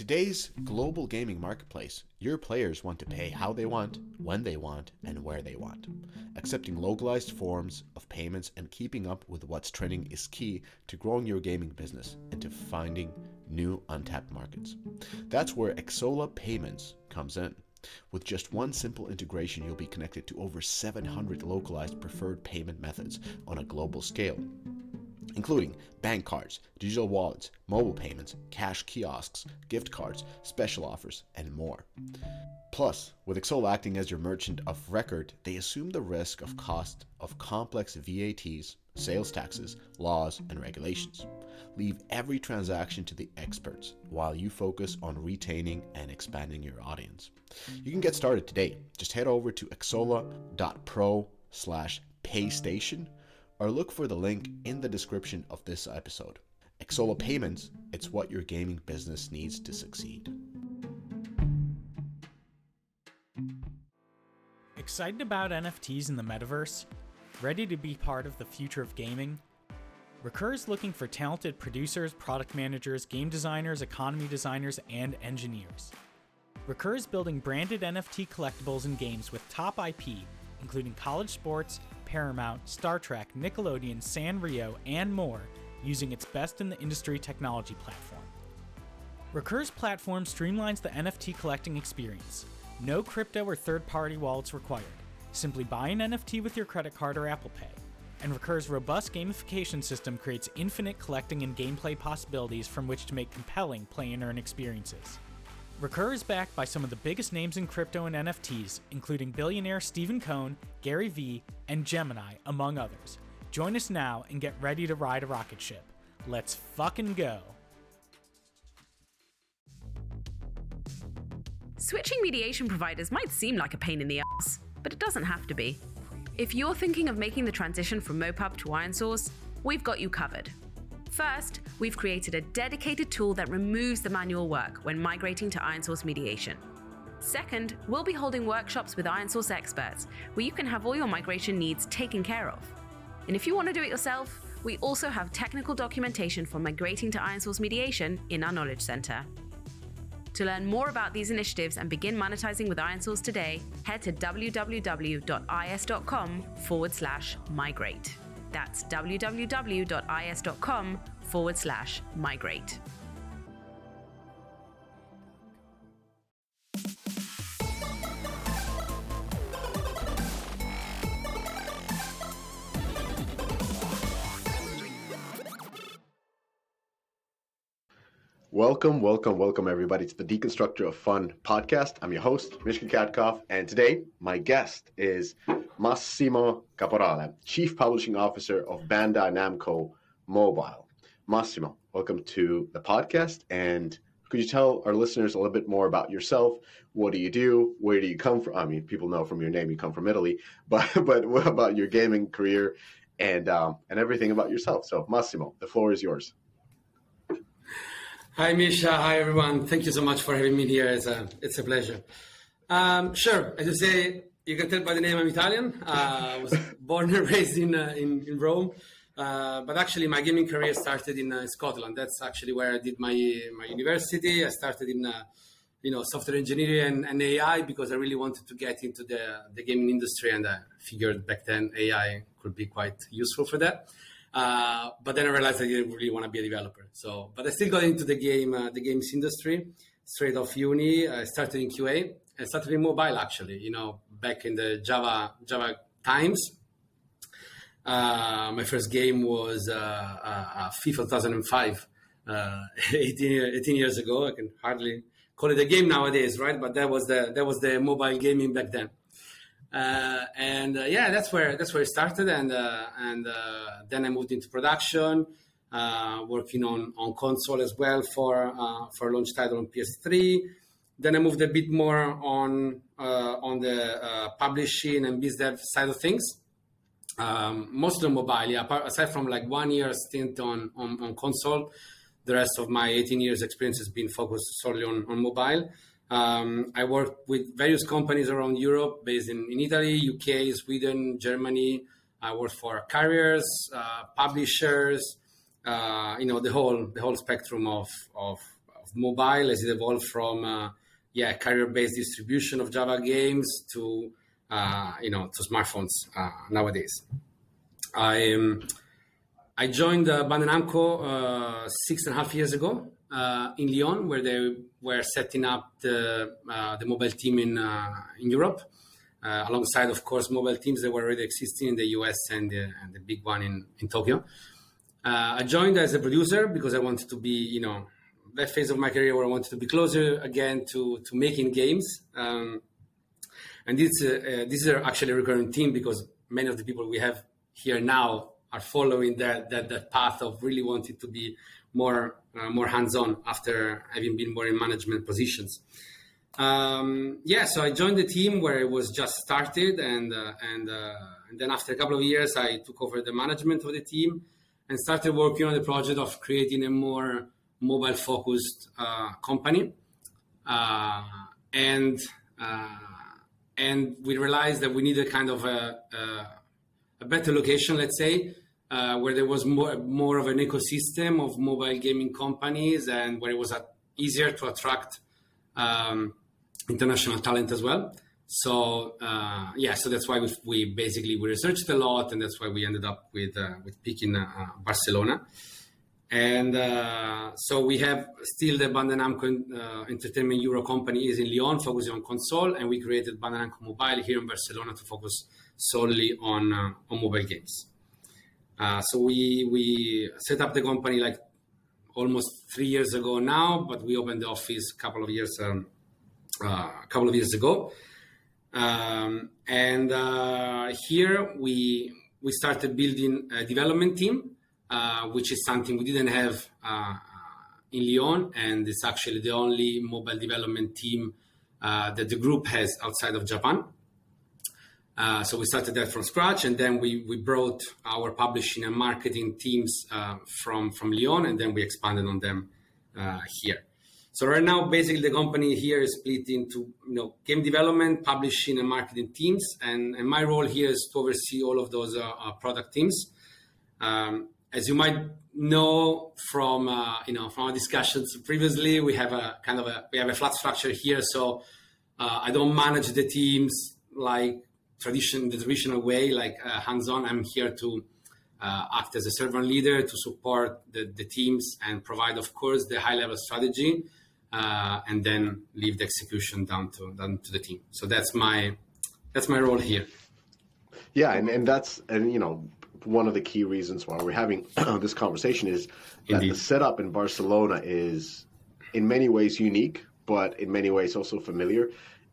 today's global gaming marketplace, your players want to pay how they want, when they want, and where they want. Accepting localized forms of payments and keeping up with what's trending is key to growing your gaming business and to finding new untapped markets. That's where Xsolla Payments comes in. With just one simple integration, you'll be connected to over 700 localized preferred payment methods on a global scale including bank cards, digital wallets, mobile payments, cash kiosks, gift cards, special offers, and more. Plus, with Xsolla acting as your merchant of record, they assume the risk of cost of complex VATs, sales taxes, laws, and regulations. Leave every transaction to the experts while you focus on retaining and expanding your audience. You can get started today. Just head over to xsolla.pro slash paystation or look for the link in the description of this episode. Xsolla Payments, it's what your gaming business needs to succeed. Excited about NFTs in the metaverse? Ready to be part of the future of gaming? Recur is looking for talented producers, product managers, game designers, economy designers, and engineers. Recur is building branded NFT collectibles and games with top IP, including college sports, Paramount, Star Trek, Nickelodeon, Sanrio, and more using its best in the industry technology platform. Recur's platform streamlines the NFT collecting experience. No crypto or third party wallets required. Simply buy an NFT with your credit card or Apple Pay. And Recur's robust gamification system creates infinite collecting and gameplay possibilities from which to make compelling play and earn experiences. Recur is backed by some of the biggest names in crypto and NFTs, including billionaire Steven Cohen, Gary Vee, and Gemini, among others. Join us now and get ready to ride a rocket ship. Let's fucking go. Switching mediation providers might seem like a pain in the ass, but it doesn't have to be. If you're thinking of making the transition from MoPub to IronSource, we've got you covered. First, we've created a dedicated tool that removes the manual work when migrating to IronSource mediation. Second, we'll be holding workshops with IronSource experts where you can have all your migration needs taken care of. And if you want to do it yourself, we also have technical documentation for migrating to IronSource mediation in our Knowledge Center. To learn more about these initiatives and begin monetizing with IronSource today, head to www.is.com forward slash migrate. That's www.is.com forward slash migrate. Welcome, welcome, welcome, everybody to the Deconstructor of Fun podcast. I'm your host, Mishka Katkoff, and today my guest is Massimo Caporale, Chief Publishing Officer of Bandai Namco Mobile. Massimo, welcome to the podcast. And could you tell our listeners a little bit more about yourself? What do you do? Where do you come from? I mean, people know from your name you come from Italy, but but what about your gaming career and um, and everything about yourself? So, Massimo, the floor is yours. Hi, Misha. Hi, everyone. Thank you so much for having me here. It's a, it's a pleasure. Um, sure. As you say, you can tell by the name I'm Italian. Uh, I was born and raised in, uh, in, in, Rome. Uh, but actually, my gaming career started in uh, Scotland. That's actually where I did my, my university. I started in uh, you know, software engineering and, and, AI because I really wanted to get into the, the gaming industry. And I figured back then AI could be quite useful for that. Uh, but then I realized I didn't really want to be a developer. So, but I still got into the game, uh, the games industry straight off uni. I started in QA and started in mobile actually. You know, back in the Java Java times. Uh, my first game was uh, uh, FIFA 2005, 18, 18 years ago. I can hardly call it a game nowadays, right? But that was the that was the mobile gaming back then. Uh, and uh, yeah, that's where that's where it started, and uh, and then I moved into production, working on on console as well for for launch title on PS3. Then I moved a bit more on on the publishing and biz dev side of things. Um, mostly on mobile, yeah. Aside from like one year stint on, on, on console, the rest of my 18 years experience has been focused solely on, on mobile. Um, I worked with various companies around Europe, based in, in Italy, UK, Sweden, Germany. I worked for carriers, uh, publishers, uh, you know, the whole the whole spectrum of, of, of mobile as it evolved from uh, yeah carrier-based distribution of Java games to uh, you know to smartphones uh, nowadays. I um, I joined uh, Bandai Namco uh, six and a half years ago uh, in Lyon, where they were setting up the uh, the mobile team in uh, in Europe, uh, alongside, of course, mobile teams that were already existing in the US and the, and the big one in in Tokyo. I joined as a producer because I wanted to be, you know, that phase of my career where I wanted to be closer again to to making games. Um, and this uh, is actually a recurring theme because many of the people we have here now are following that that, that path of really wanting to be more uh, more hands-on after having been more in management positions. Um, yeah, so I joined the team where it was just started, and uh, and uh, and then after a couple of years, I took over the management of the team and started working on the project of creating a more mobile-focused uh, company, uh, and uh, and we realized that we needed a kind of a, a, a better location, let's say, uh, where there was more, more of an ecosystem of mobile gaming companies and where it was uh, easier to attract um, international talent as well. So uh, yeah, so that's why we, we, basically we researched a lot, and that's why we ended up with uh, with picking uh, Barcelona. And so we have still the Bandai Namco Entertainment Euro company is in Lyon, focusing on console, and we created Bandai Namco Mobile here in Barcelona to focus solely on on mobile games. Uh, so we we set up the company like almost three years ago now, but we opened the office a couple of years um, uh, a couple of years ago. Um, and uh, here we we started building a development team, uh, which is something we didn't have uh, in Lyon, and it's actually the only mobile development team that the group has outside of Japan. Uh, so we started that from scratch, and then we, we brought our publishing and marketing teams uh, from from Lyon, and then we expanded on them uh, here. So right now, basically, the company here is split into you know game development, publishing, and marketing teams, and, and my role here is to oversee all of those uh, uh, product teams. Um, as you might know from you know from our discussions previously, we have a kind of a we have a flat structure here, so I don't manage the teams like tradition, the traditional way, like uh, hands-on. I'm here to uh, act as a servant leader to support the, the teams and provide, of course, the high-level strategy, uh, and then leave the execution down to down to the team. So that's my that's my role here. Yeah, and, and that's and you know one of the key reasons why we're having this conversation is that Indeed. the setup in Barcelona is in many ways unique, but in many ways also familiar.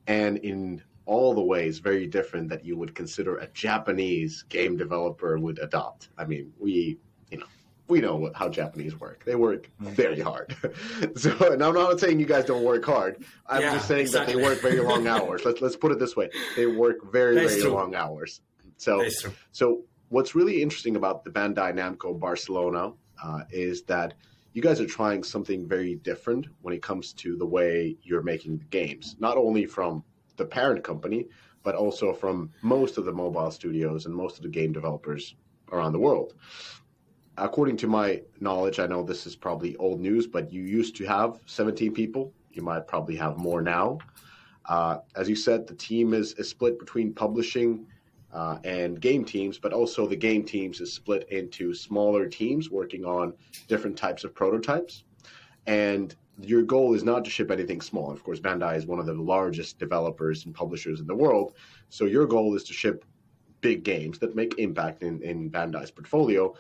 And in all the ways very different that you would consider a Japanese game developer would adopt. I mean, we, you know, we know what, how Japanese work. They work very hard. so, and I'm not saying you guys don't work hard. I'm yeah, just saying exactly. that they work very long hours. let's let's put it this way: they work very That's very true. long hours. So, so what's really interesting about the Bandai Namco Barcelona uh, is that you guys are trying something very different when it comes to the way you're making the games. Not only from the parent company, but also from most of the mobile studios and most of the game developers around the world. According to my knowledge, I know this is probably old news, but you used to have 17 people. You might probably have more now. Uh, as you said, the team is, is split between publishing uh, and game teams, but also the game teams is split into smaller teams working on different types of prototypes. And your goal is not to ship anything small. Of course, Bandai is one of the largest developers and publishers in the world. So your goal is to ship big games that make impact in, in Bandai's portfolio.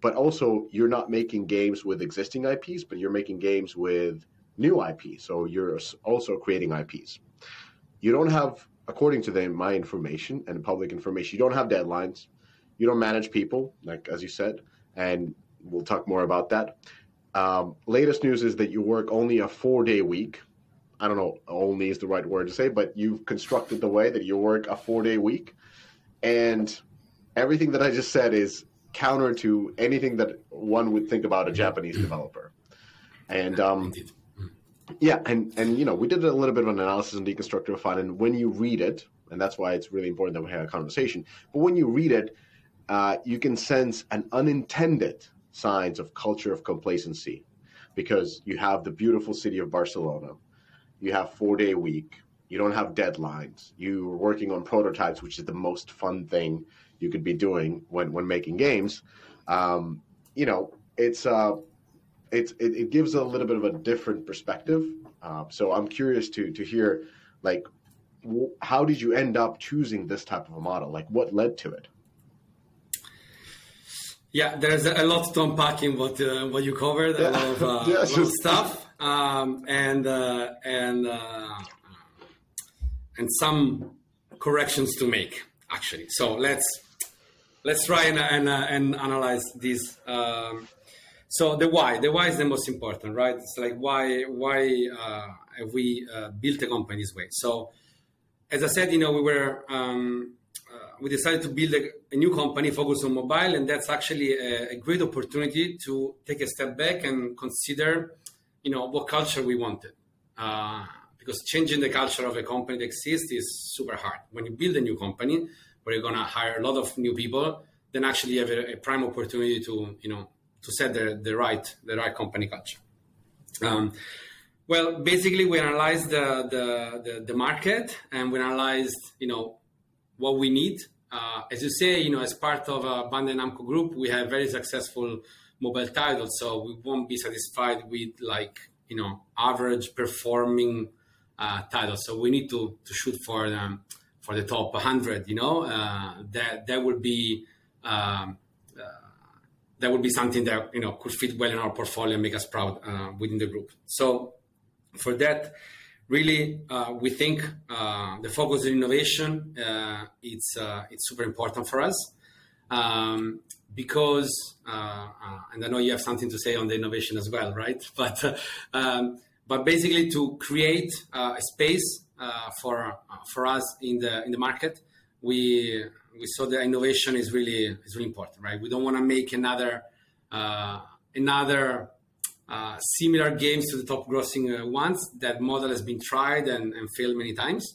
But also, you're not making games with existing IPs, but you're making games with new IP. So you're also creating IPs. You don't have, according to the, my information and public information, you don't have deadlines. You don't manage people, like as you said, and we'll talk more about that. Um, latest news is that you work only a four day week. I don't know, only is the right word to say, but you've constructed the way that you work a four day week. And everything that I just said is counter to anything that one would think about a Japanese developer. And um, yeah, and, and you know, we did a little bit of an analysis and Deconstructor of Fun. And when you read it, and that's why it's really important that we have a conversation, but when you read it, uh, you can sense an unintended signs of culture of complacency because you have the beautiful city of Barcelona, you have four day week, you don't have deadlines, you're working on prototypes, which is the most fun thing you could be doing when when making games. Um, you know, it's uh, it's it, it, gives a little bit of a different perspective. Uh, so I'm curious to to hear like how did you end up choosing this type of a model? Like what led to it? Yeah, there's a lot to unpack in what uh, what you covered. Yeah. A lot of, uh, yeah, lot of stuff, um, and uh, and uh, and some corrections to make actually. So let's let's try and and, uh, and analyze this. Um, so the why, the why is the most important, right? It's like why why uh, we built a company this way. So as I said, you know, we were um, we decided to build a, a, new company focused on mobile, and that's actually a, a, great opportunity to take a step back and consider, you know, what culture we wanted. Uh, because changing the culture of a company that exists is super hard. When you build a new company where you're gonna hire a lot of new people, then actually you have a, a prime opportunity to, you know, to set the, the right the right company culture. Um, well, basically, we analyzed the, the, the, the market and we analyzed, you know, what we need. Uh, as you say, you know, as part of a Bandai Namco group, we have very successful mobile titles, so we won't be satisfied with like you know average performing uh, titles. So we need to to shoot for them for the top 100. You know, uh, that that would be. Um, uh, that would be something that you know could fit well in our portfolio and make us proud uh, within the group. So, for that, really uh, we think uh, the focus on innovation uh, it's it's super important for us um, because and I know you have something to say on the innovation as well, right? But um, but basically to create a space for for us in the in the market, we we saw that innovation is really is really important, right? We don't want to make another another uh, similar games to the top grossing uh, ones. That model has been tried and, and, failed many times.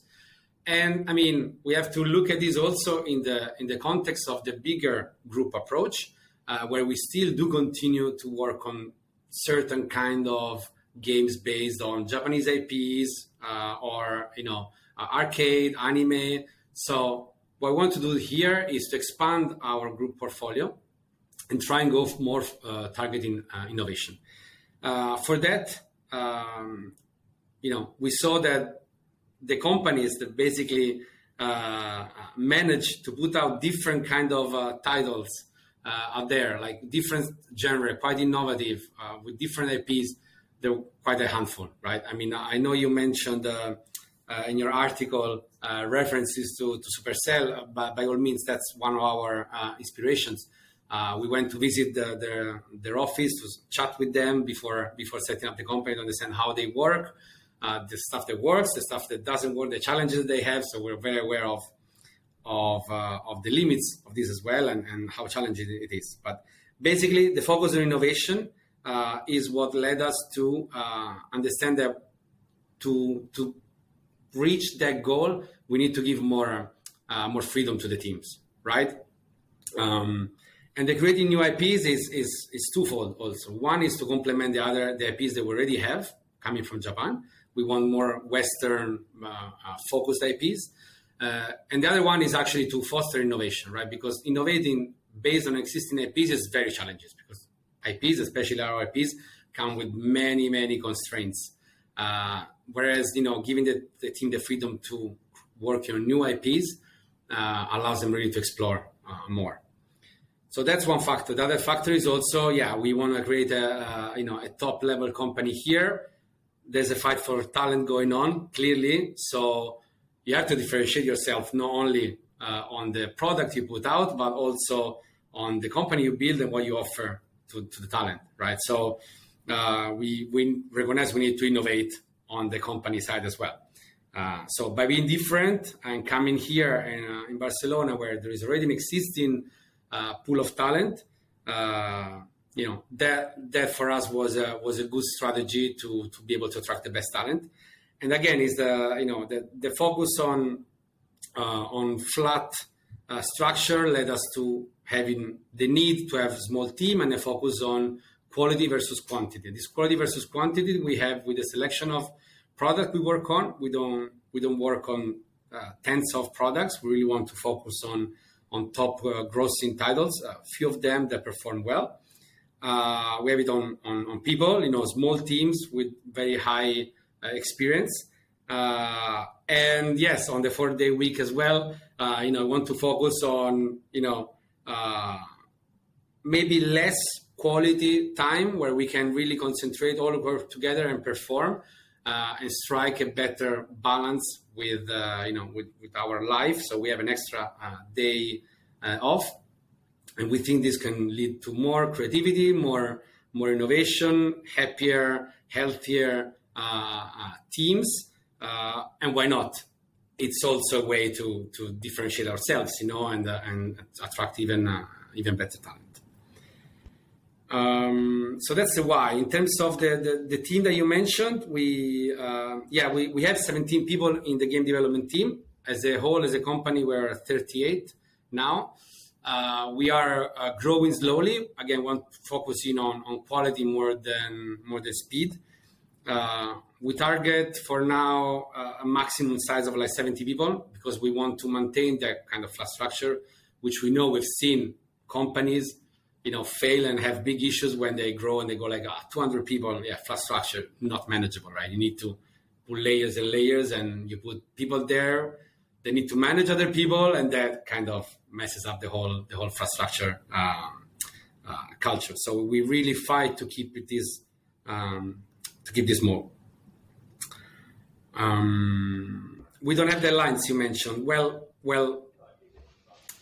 And I mean, we have to look at this also in the in the context of the bigger group approach, uh, where we still do continue to work on certain kind of games based on Japanese IPs uh, or you know arcade, anime. So what I want to do here is to expand our group portfolio and try and go more targeting innovation. Uh, for that, um, you know, we saw that the companies that basically uh, managed to put out different kind of uh, titles uh, out there, like different genre, quite innovative, uh, with different IPs, they're quite a handful, right? I mean, I know you mentioned in your article references to, to Supercell, but by all means, that's one of our inspirations. Uh, we went to visit the, their, their office to chat with them before before setting up the company to understand how they work, uh, the stuff that works, the stuff that doesn't work, the challenges they have. So we're very aware of of uh, of the limits of this as well and, and how challenging it is. But basically, the focus on innovation uh, is what led us to uh, understand that to to reach that goal, we need to give more uh, more freedom to the teams, right? Um, and the creating new IPs is, is, is twofold also. One is to complement the other, the IPs that we already have coming from Japan. We want more Western uh, uh, focused IPs. Uh, and the other one is actually to foster innovation, right? Because innovating based on existing IPs is very challenging because IPs, especially our IPs, come with many, many constraints. Uh, whereas, you know, giving the, the, team the freedom to work on new IPs uh, allows them really to explore uh, more. So that's one factor. The other factor is also, yeah, we want to create a, you know a top level company here. There's a fight for talent going on clearly, so you have to differentiate yourself not only uh, on the product you put out, but also on the company you build and what you offer to, to the talent, right? So uh, we we recognize we need to innovate on the company side as well. Uh, so by being different and coming here in, uh, in Barcelona, where there is already an existing pool of talent. Uh, you know that that for us was a was a good strategy to to be able to attract the best talent. And again, is the you know the the focus on uh, on flat structure led us to having the need to have small team and a focus on quality versus quantity. This quality versus quantity we have with the selection of product we work on. We don't we don't work on uh, tens of products. We really want to focus on on top uh, grossing titles. A few of them that perform well. Uh, we have it on, on, on people, you know, small teams with very high uh, experience. Uh, and yes, on the four day week as well, uh, you know, I want to focus on, you know, maybe less quality time where we can really concentrate all of work together and perform uh, and strike a better balance with uh, you know with, with our life. So we have an extra uh, day uh, off. And we think this can lead to more creativity more more innovation happier healthier uh, teams. And why not? It's also a way to to differentiate ourselves you know and and attract even even better talent um, so that's the why. In terms of the, the, the team that you mentioned, we uh, yeah we, we have 17 people in the game development team. As a whole, as a company, we're 38 now. Uh, we are uh, growing slowly. Again, want focusing on, on quality more than more than speed. Uh, we target for now uh, a maximum size of like 70 people because we want to maintain that kind of flat structure, which we know we've seen companies you know, fail and have big issues when they grow and they go like, ah, oh, 200 people, yeah, flat structure, not manageable, right? You need to put layers and layers and you put people there. They need to manage other people and that kind of messes up the whole, the whole infrastructure um, uh, culture. So we really fight to keep it this, um, to keep this more. Um, we don't have the lines you mentioned. Well, well,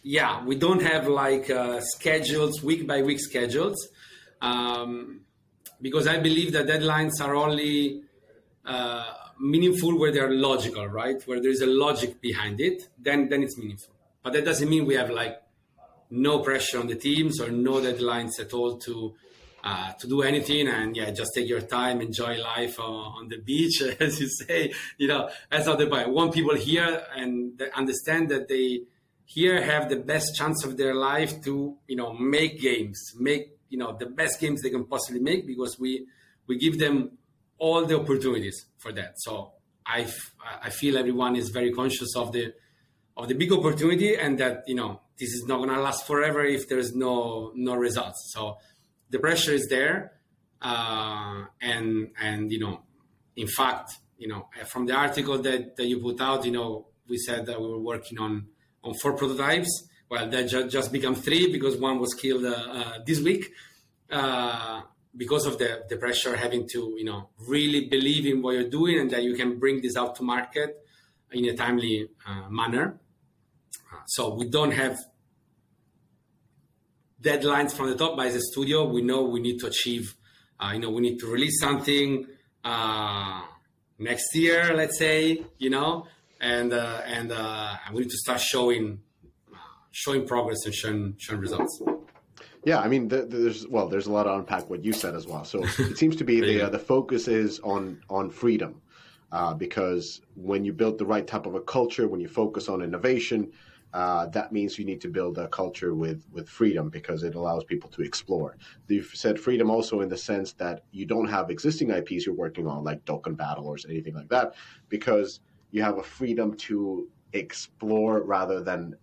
yeah, we don't have like uh, schedules, week by week schedules, um, because I believe that deadlines are only uh, meaningful where they're logical, right? Where there is a logic behind it, then then it's meaningful. But that doesn't mean we have like no pressure on the teams or no deadlines at all to uh, to do anything and yeah just take your time enjoy life uh, on the beach as you say you know that's not the point want people here and understand that they here have the best chance of their life to you know make games make you know the best games they can possibly make because we we give them all the opportunities for that. So i i feel everyone is very conscious of the of the big opportunity and that you know this is not going to last forever if there's no no results. So the pressure is there uh, and and you know in fact you know from the article that, that you put out you know we said that we were working on on four prototypes. Well, that ju- just become three because one was killed uh, uh, this week uh, because of the, the pressure having to, you know, really believe in what you're doing and that you can bring this out to market in a timely manner. so we don't have deadlines from the top, by the studio, we know we need to achieve, uh, you know, we need to release something uh, next year, let's say, you know, and uh, and uh, we need to start showing showing progress and showing showing results. Yeah, I mean, there's well, there's a lot to unpack what you said as well. So it seems to be the uh, the focus is on on freedom, uh, because when you build the right type of a culture, when you focus on innovation, uh, that means you need to build a culture with with freedom because it allows people to explore. You've said freedom also in the sense that you don't have existing IPs you're working on, like Dokkan Battle or anything like that, because you have a freedom to explore rather than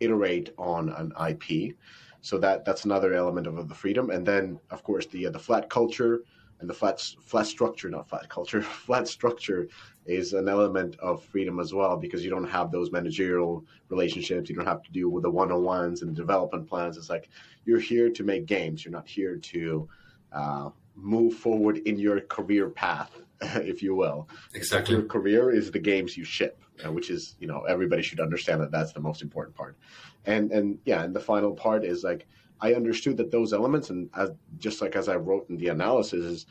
iterate on an IP. So that that's another element of, of the freedom. And then, of course, the uh, the flat culture and the flat flat structure, not flat culture, flat structure is an element of freedom as well because you don't have those managerial relationships. You don't have to deal with the one on ones and the development plans. It's like you're here to make games. You're not here to uh, move forward in your career path if you will. Exactly. Your career is the games you ship, uh, which is you know everybody should understand that that's the most important part. And and yeah, and the final part is like I understood that those elements, and as, just like as I wrote in the analysis, is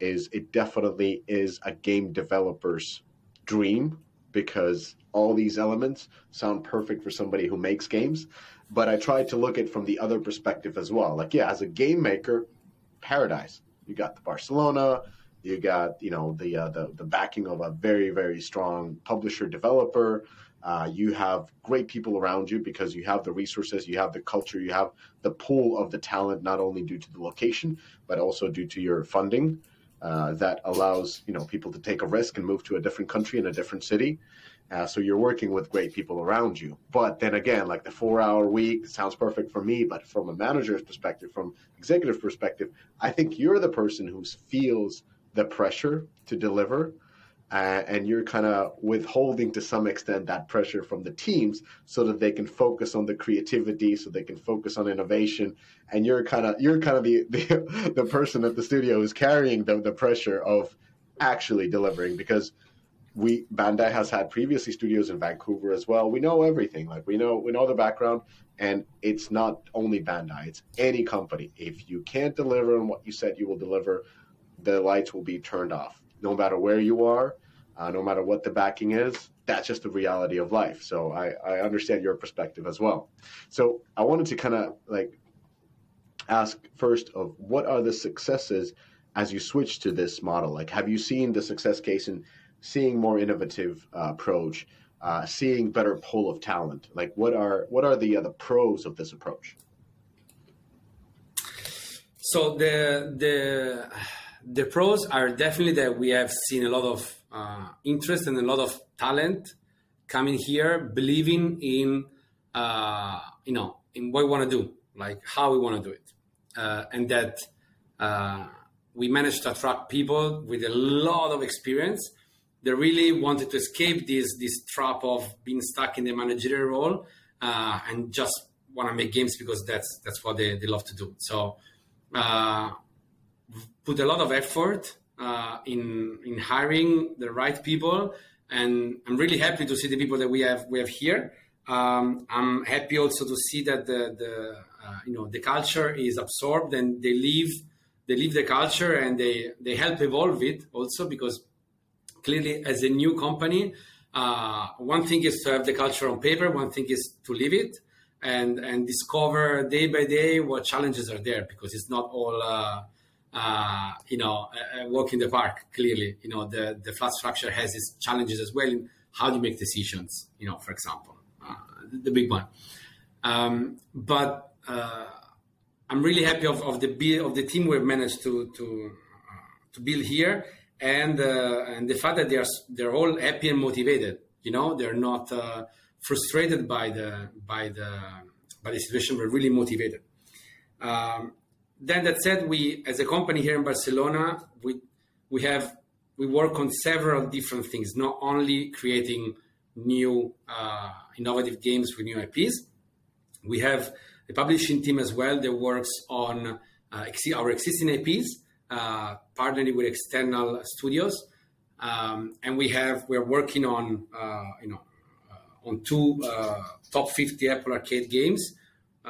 is it definitely is a game developer's dream because all these elements sound perfect for somebody who makes games. But I tried to look at from the other perspective as well. Like, yeah, as a game maker, paradise. You got the Barcelona, you got you know the uh, the the backing of a very very strong publisher developer. Uh, you have great people around you because you have the resources, you have the culture, you have the pool of the talent, not only due to the location, but also due to your funding. Uh, that allows you know people to take a risk and move to a different country in a different city. Uh, so you're working with great people around you. But then again, like the four-hour week sounds perfect for me, but from a manager's perspective, from executive perspective, I think you're the person who feels the pressure to deliver uh, and you're kind of withholding to some extent that pressure from the teams so that they can focus on the creativity so they can focus on innovation. And you're kind of you're kind of the, the, the person at the studio who's carrying the, the pressure of actually delivering because we bandai has had previously studios in vancouver as well. We know everything. Like we know we know the background. And it's not only bandai. It's any company. If you can't deliver on what you said you will deliver the lights will be turned off no matter where you are, uh, no matter what the backing is. That's just the reality of life. So I, I understand your perspective as well. So I wanted to kind of like ask first of what are the successes as you switch to this model? Like, have you seen the success case in seeing more innovative uh, approach, uh, seeing better pull of talent? Like, what are what are the uh, the pros of this approach? So the the the pros are definitely that we have seen a lot of uh, interest and a lot of talent coming here, believing in uh, you know in what we want to do, like how we want to do it, uh, and that uh, we managed to attract people with a lot of experience. They really wanted to escape this this trap of being stuck in the managerial role uh, and just want to make games because that's that's what they, they love to do. So uh, put a lot of effort uh, in in hiring the right people, and I'm really happy to see the people that we have we have here. Um, I'm happy also to see that the the uh, you know the culture is absorbed and they leave they leave the culture and they they help evolve it also because clearly as a new company uh, one thing is to have the culture on paper one thing is to live it and and discover day by day what challenges are there because it's not all uh, uh, you know, a, walk in the park. Clearly, you know, the the flat structure has its challenges as well. In how do you make decisions? You know, for example, uh, the, the, big one. Um, but uh, I'm really happy of, of the of the team we've managed to to uh, to build here, and uh, and the fact that they are they're all happy and motivated. You know, they're not uh, frustrated by the by the by the situation. We're really motivated. Um, then that said, we as a company here in Barcelona, we we have we work on several different things, not only creating new uh, innovative games with new IPs. We have a publishing team as well that works on uh, our existing IPs, uh, partnering with external studios, um, and we have we're working on uh, you know uh, on two uh, top 50 Apple Arcade games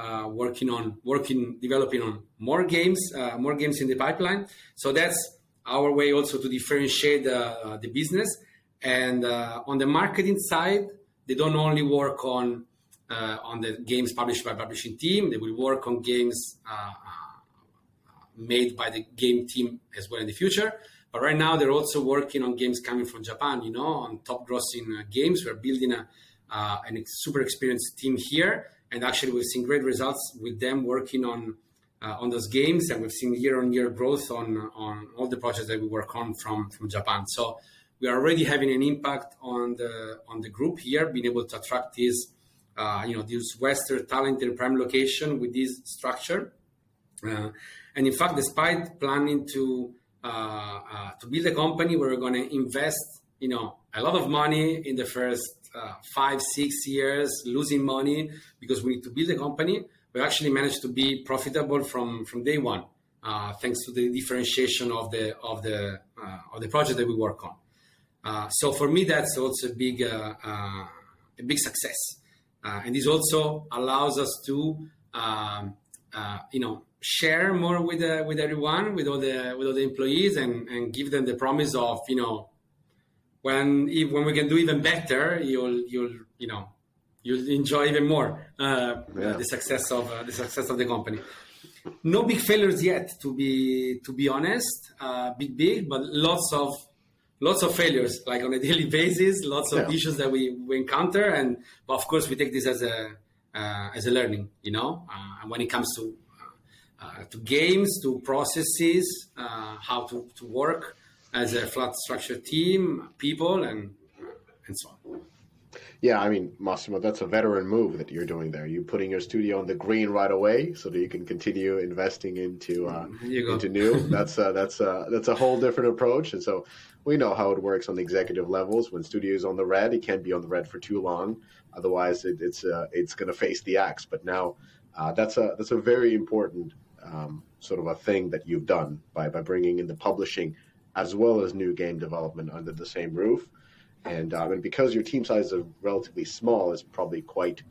uh, working on working developing on more games, uh, more games in the pipeline. So that's our way also to differentiate uh, the business. And uh, on the marketing side, they don't only work on uh, on the games published by publishing team. They will work on games uh, made by the game team as well in the future. But right now, they're also working on games coming from Japan. You know, on top grossing games. We're building a an super experienced team here and actually we've seen great results with them working on uh, on those games, and we've seen year-on-year growth on on all the projects that we work on from from Japan. So we are already having an impact on the on the group here, being able to attract these uh, you know these Western talent in prime location with this structure. Uh, and in fact, despite planning to uh, uh, to build a company, we're going to invest you know a lot of money in the first uh, five, six years losing money because we need to build a company. We actually managed to be profitable from from day one, uh, thanks to the differentiation of the of the uh, of the project that we work on. Uh, so for me, that's also a big uh, uh, a big success, and this also allows us to um, you know share more with with everyone, with all the with all the employees, and and give them the promise of you know when when we can do even better, you'll you'll you know you'll enjoy even more uh, yeah. the success of uh, the success of the company. No big failures yet, to be to be honest. Uh, big big, but lots of lots of failures, like on a daily basis, lots of Yeah. issues that we, we encounter, and but of course we take this as a uh, as a learning, you know. Uh, and when it comes to uh, to games, to processes, uh, how to, to work as a flat structure team, people, and and so on. Yeah, I mean, Massimo, that's a veteran move that you're doing there. You're putting your studio on the green right away so that you can continue investing into uh, you into new. That's uh, that's uh, that's a whole different approach. And so we know how it works on the executive levels. When studio's on the red, it can't be on the red for too long, otherwise it, it's uh, it's going to face the axe. But now uh, that's a that's a very important um, sort of a thing that you've done by by bringing in the publishing as well as new game development under the same roof. And, um, and because your team size is relatively small, it's probably quite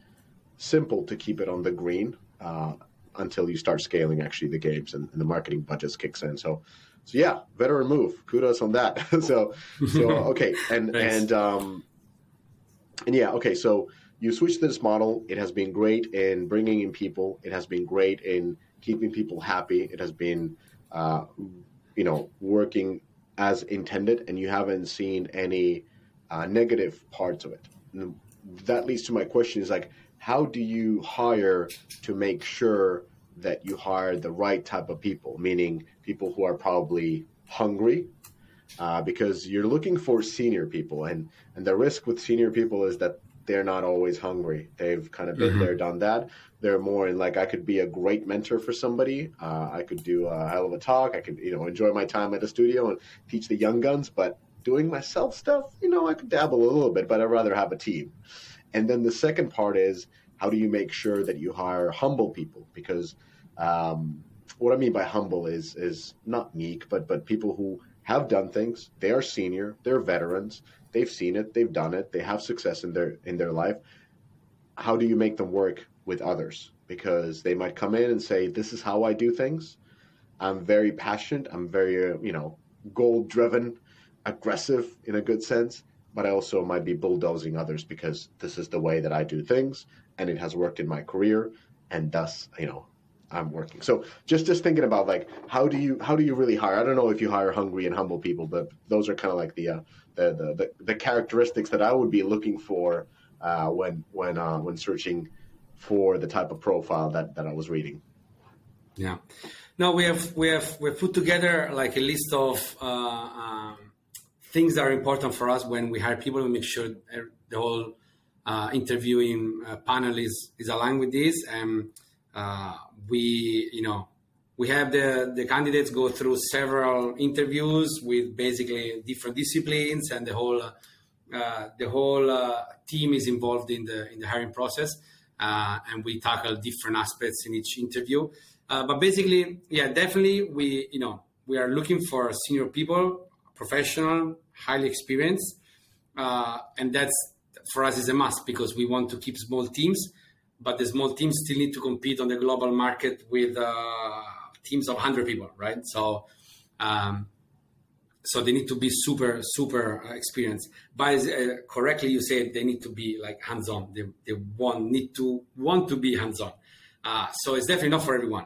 simple to keep it on the green uh, until you start scaling actually the games and, and the marketing budgets kicks in. So, so yeah, veteran move. Kudos on that. so, so okay, and and um, and yeah, okay. So you switched to this model. It has been great in bringing in people. It has been great in keeping people happy. It has been, uh, you know, working as intended, and you haven't seen any uh, negative parts of it. And that leads to my question: is like, how do you hire to make sure that you hire the right type of people? Meaning, people who are probably hungry, uh, because you're looking for senior people, and and the risk with senior people is that they're not always hungry. They've kind of been there, done that. They're more in like I could be a great mentor for somebody. Uh, I could do a hell of a talk. I could you know enjoy my time at the studio and teach the young guns. But doing myself stuff, you know, I could dabble a little bit, but I'd rather have a team. And then the second part is how do you make sure that you hire humble people? Because um, what I mean by humble is is not meek, but but people who have done things. They are senior. They're veterans. They've seen it. They've done it. They have success in their in their life. How do you make them work with others? Because they might come in and say, "This is how I do things. I'm very passionate. I'm very uh, you know goal driven, aggressive in a good sense." But I also might be bulldozing others because this is the way that I do things, and it has worked in my career, and thus you know I'm working. So just just thinking about like how do you how do you really hire? I don't know if you hire hungry and humble people, but those are kind of like the uh, the, the the the characteristics that I would be looking for uh, when when uh, when searching for the type of profile that that I was reading. Yeah. No, we have we have we put together like a list of uh, um, things that are important for us when we hire people. We make sure the whole uh, interviewing uh, panel is is aligned with this, and uh, we you know we have the the candidates go through several interviews with basically different disciplines, and the whole uh, the whole uh, team is involved in the in the hiring process, uh, and we tackle different aspects in each interview. Uh, but basically, yeah, definitely we you know we are looking for senior people, professional, highly experienced, uh, and that's for us is a must because we want to keep small teams, but the small teams still need to compete on the global market with uh, teams of 100 people, right? So. Um, so they need to be super super uh, experienced. But uh, correctly you said they need to be like hands-on. They, they want need to want to be hands-on. Uh, so it's definitely not for everyone.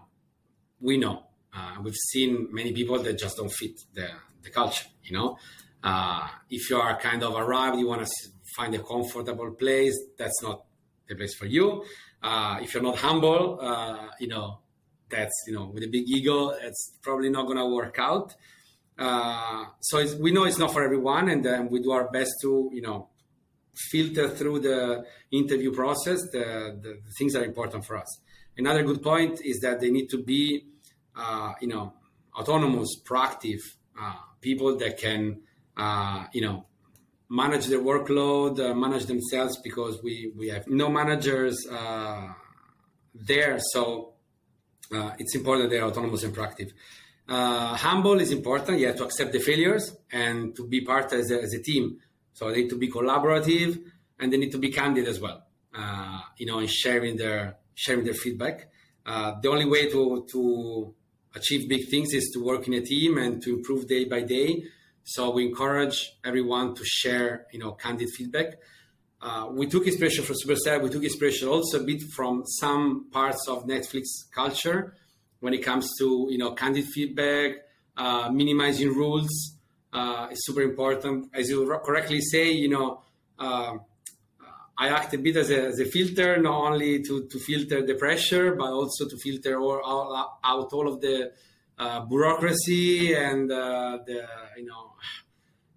We know. Uh, we've seen many people that just don't fit the, the culture you know? Uh, if you are kind of arrived you want to find a comfortable place that's not the place for you. Uh, if you're not humble you know that's you know with a big ego it's probably not going to work out uh, so we know it's not for everyone, and then we do our best to, you know, filter through the interview process the, the, the things that are important for us. Another good point is that they need to be, uh, you know, autonomous, proactive uh, people that can, uh, you know, manage their workload, uh, manage themselves because we we have no managers there, so it's important they're autonomous and proactive. Uh, humble is important. You have to accept the failures and to be part as a, as a team. So they need to be collaborative and they need to be candid as well. Uh, you know, in sharing their sharing their feedback. Uh, the only way to to achieve big things is to work in a team and to improve day by day. So we encourage everyone to share, you know, candid feedback. Uh, we took inspiration from Supercell. We took inspiration also a bit from some parts of Netflix culture when it comes to you know candid feedback, uh, minimizing rules, uh, is super important. As you correctly say, you know, uh, I act a bit as a, as a, filter, not only to, to filter the pressure, but also to filter all, all out all of the uh, bureaucracy and uh, the, you know,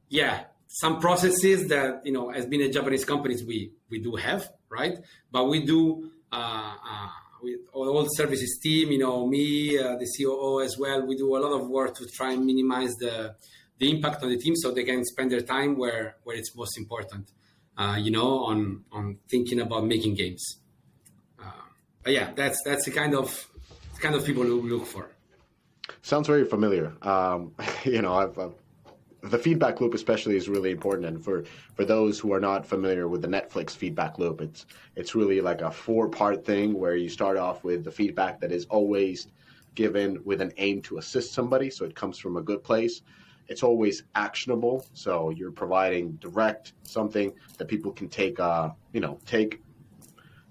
yeah, some processes that, you know, as being a Japanese companies, we, we do have, right? But we do, uh, uh with all the services team, you know, me, uh, the COO as well, we do a lot of work to try and minimize the, the impact on the team so they can spend their time where, where it's most important uh, you know, on on thinking about making games. Uh, but yeah, that's that's the kind of the kind of people we look for. Sounds very familiar. Um, you know, I've, I've, the feedback loop especially is really important, and for for those who are not familiar with the Netflix feedback loop, it's it's really like a four part thing where you start off with the feedback that is always given with an aim to assist somebody, so it comes from a good place it's always actionable. So you're providing direct something that people can take, uh, you know, take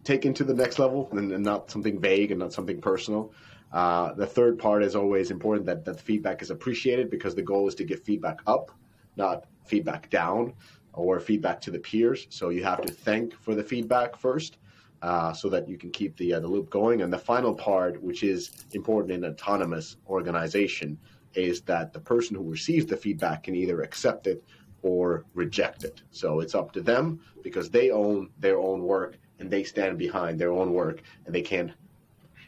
take into the next level, and, and not something vague and not something personal. Uh, the third part is always important that that the feedback is appreciated because the goal is to give feedback up, not feedback down or feedback to the peers. So you have to thank for the feedback first. Uh, so that you can keep the uh, the loop going. And the final part, which is important in autonomous organization, is that the person who receives the feedback can either accept it or reject it. So it's up to them because they own their own work and they stand behind their own work and they can't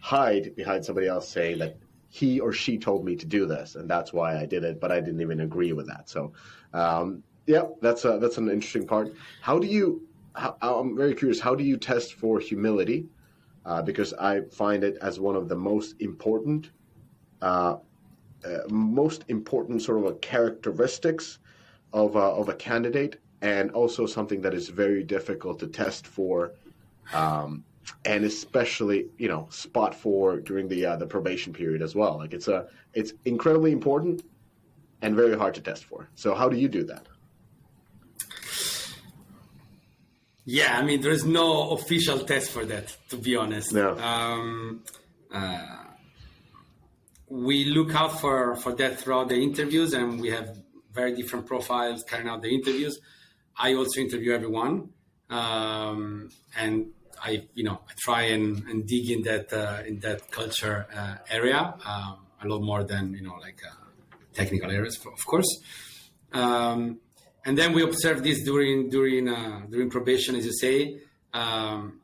hide behind somebody else saying that he or she told me to do this and that's why I did it, but I didn't even agree with that. So, um, yeah, that's a, that's an interesting part. How do you? How, I'm very curious. How do you test for humility? Uh, because I find it as one of the most important uh, uh, most important sort of characteristics of a, of a candidate, and also something that is very difficult to test for, um, and especially you know spot for during the uh, the probation period as well. Like it's a it's incredibly important and very hard to test for. So how do you do that? Yeah, I mean, there is no official test for that, to be honest. No. Um, uh, we look out for, for that throughout the interviews, and we have very different profiles carrying out the interviews. I also interview everyone, um, and I, you know, I try and, and dig in that uh, in that culture uh, area um, a lot more than you know, like uh, technical areas, of course. Um, and then we observe this during during uh, during probation, as you say, um,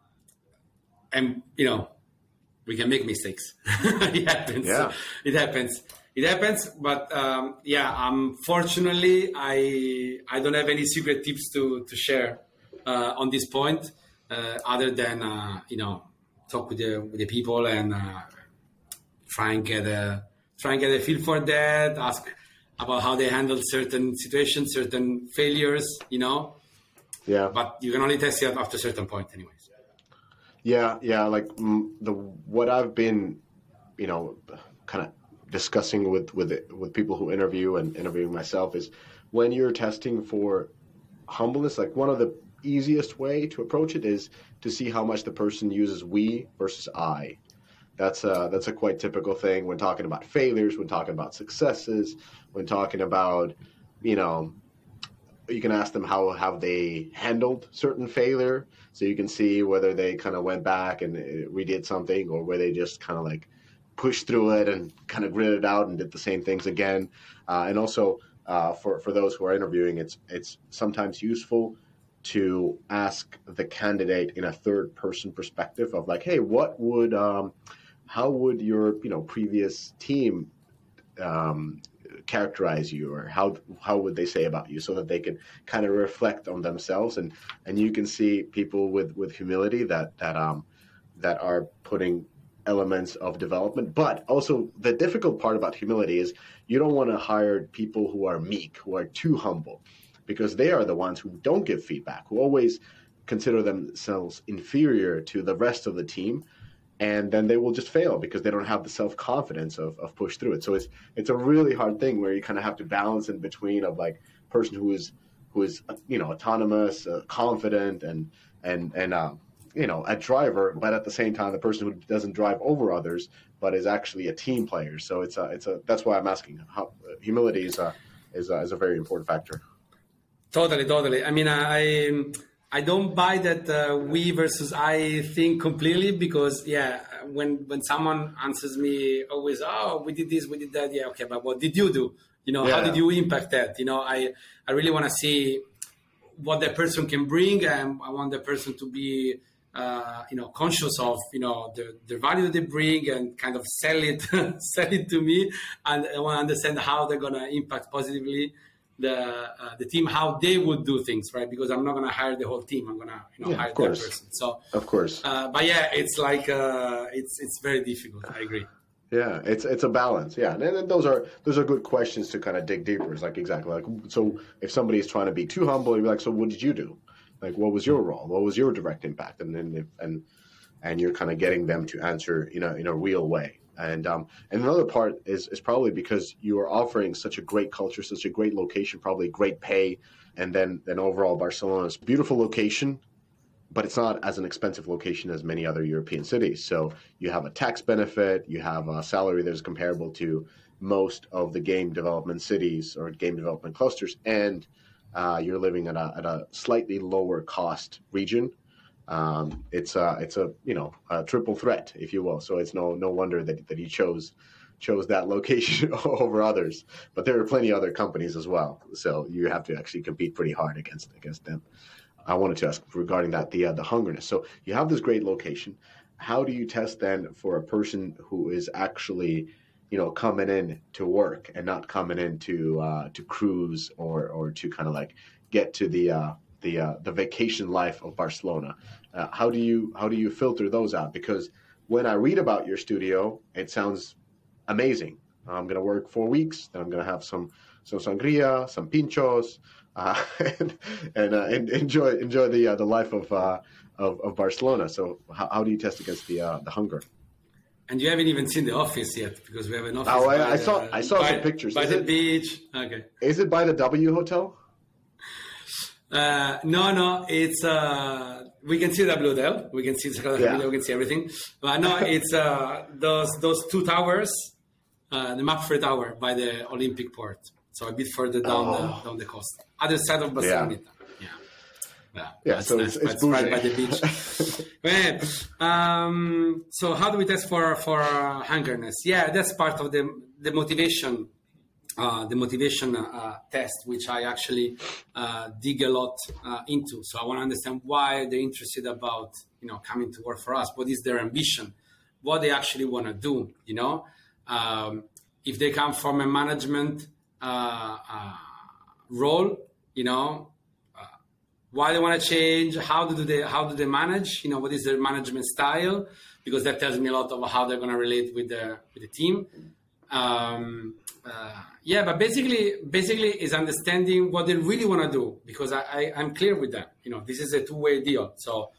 and you know, we can make mistakes. it happens. Yeah. It happens. It happens. But um, yeah, unfortunately, I I don't have any secret tips to to share uh, on this point, other than uh, you know talk with the with the people and uh, try and get a try and get a feel for that. Ask about how they handle certain situations, certain failures. You know. Yeah. But you can only test it after a certain point, anyways. Yeah, yeah. Like the what I've been, you know, kind of discussing with with with people who interview and interviewing myself is when you're testing for humbleness. Like one of the easiest way to approach it is to see how much the person uses we versus I. That's a that's a quite typical thing when talking about failures, when talking about successes, when talking about you know you can ask them how have they handled certain failure so you can see whether they kind of went back and uh, redid something or where they just kind of like pushed through it and kind of gritted it out and did the same things again uh, and also uh, for, for those who are interviewing it's it's sometimes useful to ask the candidate in a third person perspective of like hey what would um, how would your you know previous team um, characterize you or how how would they say about you so that they can kind of reflect on themselves? And and you can see people with with humility that that um that are putting elements of development. But also the difficult part about humility is you don't want to hire people who are meek who are too humble because they are the ones who don't give feedback who always consider themselves inferior to the rest of the team and then they will just fail because they don't have the self confidence of, of push through it. So it's it's a really hard thing where you kind of have to balance in between of like person who is who is you know autonomous, uh, confident, and and and uh, you know a driver, but at the same time the person who doesn't drive over others, but is actually a team player. So it's a it's a that's why I'm asking. How, humility is a is a, is a very important factor. Totally, totally. I mean, I I don't buy that uh, we versus I thing completely because yeah, when when someone answers me always, oh, we did this, we did that, yeah, okay, but what did you do? You know, yeah. how did you impact that? You know, I I really want to see what that person can bring, and I want the person to be. Uh, you know, conscious of you know the, the value they bring and kind of sell it, sell it to me, and I want to understand how they're gonna impact positively the uh, the team how they would do things, right? Because I'm not gonna hire the whole team. I'm gonna you know yeah, hire that person. So of course, uh, but yeah, it's like uh, it's it's very difficult. I agree. Yeah, it's it's a balance. Yeah, and, those are those are good questions to kind of dig deeper. It's like exactly like so if somebody is trying to be too humble, you're like, so what did you do? Like, what was your role? What was your direct impact? And then if, and and you're kind of getting them to answer, you know, in a real way. And um, and another part is is probably because you are offering such a great culture, such a great location, probably great pay, and then then overall Barcelona's beautiful location, but it's not as an expensive location as many other European cities. So you have a tax benefit, you have a salary that is comparable to most of the game development cities or game development clusters, and uh, you're living at a, at a slightly lower cost region um, it's a it's a you know a triple threat, if you will. So it's no no wonder that, that he chose chose that location over others. But there are plenty of other companies as well, so you have to actually compete pretty hard against against them. I wanted to ask regarding that the uh, the hungerness. So you have this great location. How do you test then for a person who is actually you know coming in to work and not coming in to uh, to cruise or or to kind of like get to the uh, the uh, the vacation life of Barcelona. Uh, how do you how do you filter those out? Because when I read about your studio, it sounds amazing. I'm going to work four weeks, then I'm going to have some some sangria, some pinchos, uh, and and, uh, and, enjoy enjoy the uh, the life of, uh, of, of Barcelona. So how, how do you test against the the hunger? And you haven't even seen the office yet because we have an office. Oh, I, I saw I saw by, some pictures. By is the it, beach. Okay. Is it by the W Hotel? Uh, no, no, it's uh, we can see the Blue Dell, we can see the yeah. we can see everything. But no, it's uh, those those two towers, uh, the Mapfre Tower by the Olympic Port, so a bit further down oh. the down the coast, other side of Barcelona. Yeah. Yeah, yeah, so nice, it's, it's right by the beach. um, so how do we test for for hungerness? Yeah, that's part of the the motivation uh, the motivation uh, test, which I actually uh, dig a lot uh, into. So I want to understand why they're interested about you know coming to work for us. What is their ambition? What they actually want to do? You know, um, if they come from a management uh, uh, role, you know, why they want to change? How do they how do they manage? You know, what is their management style? Because that tells me a lot of how they're going to relate with the with the team. Um, uh, yeah, but basically, basically is understanding what they really want to do because I, I am clear with them. You know, this is a two way deal. So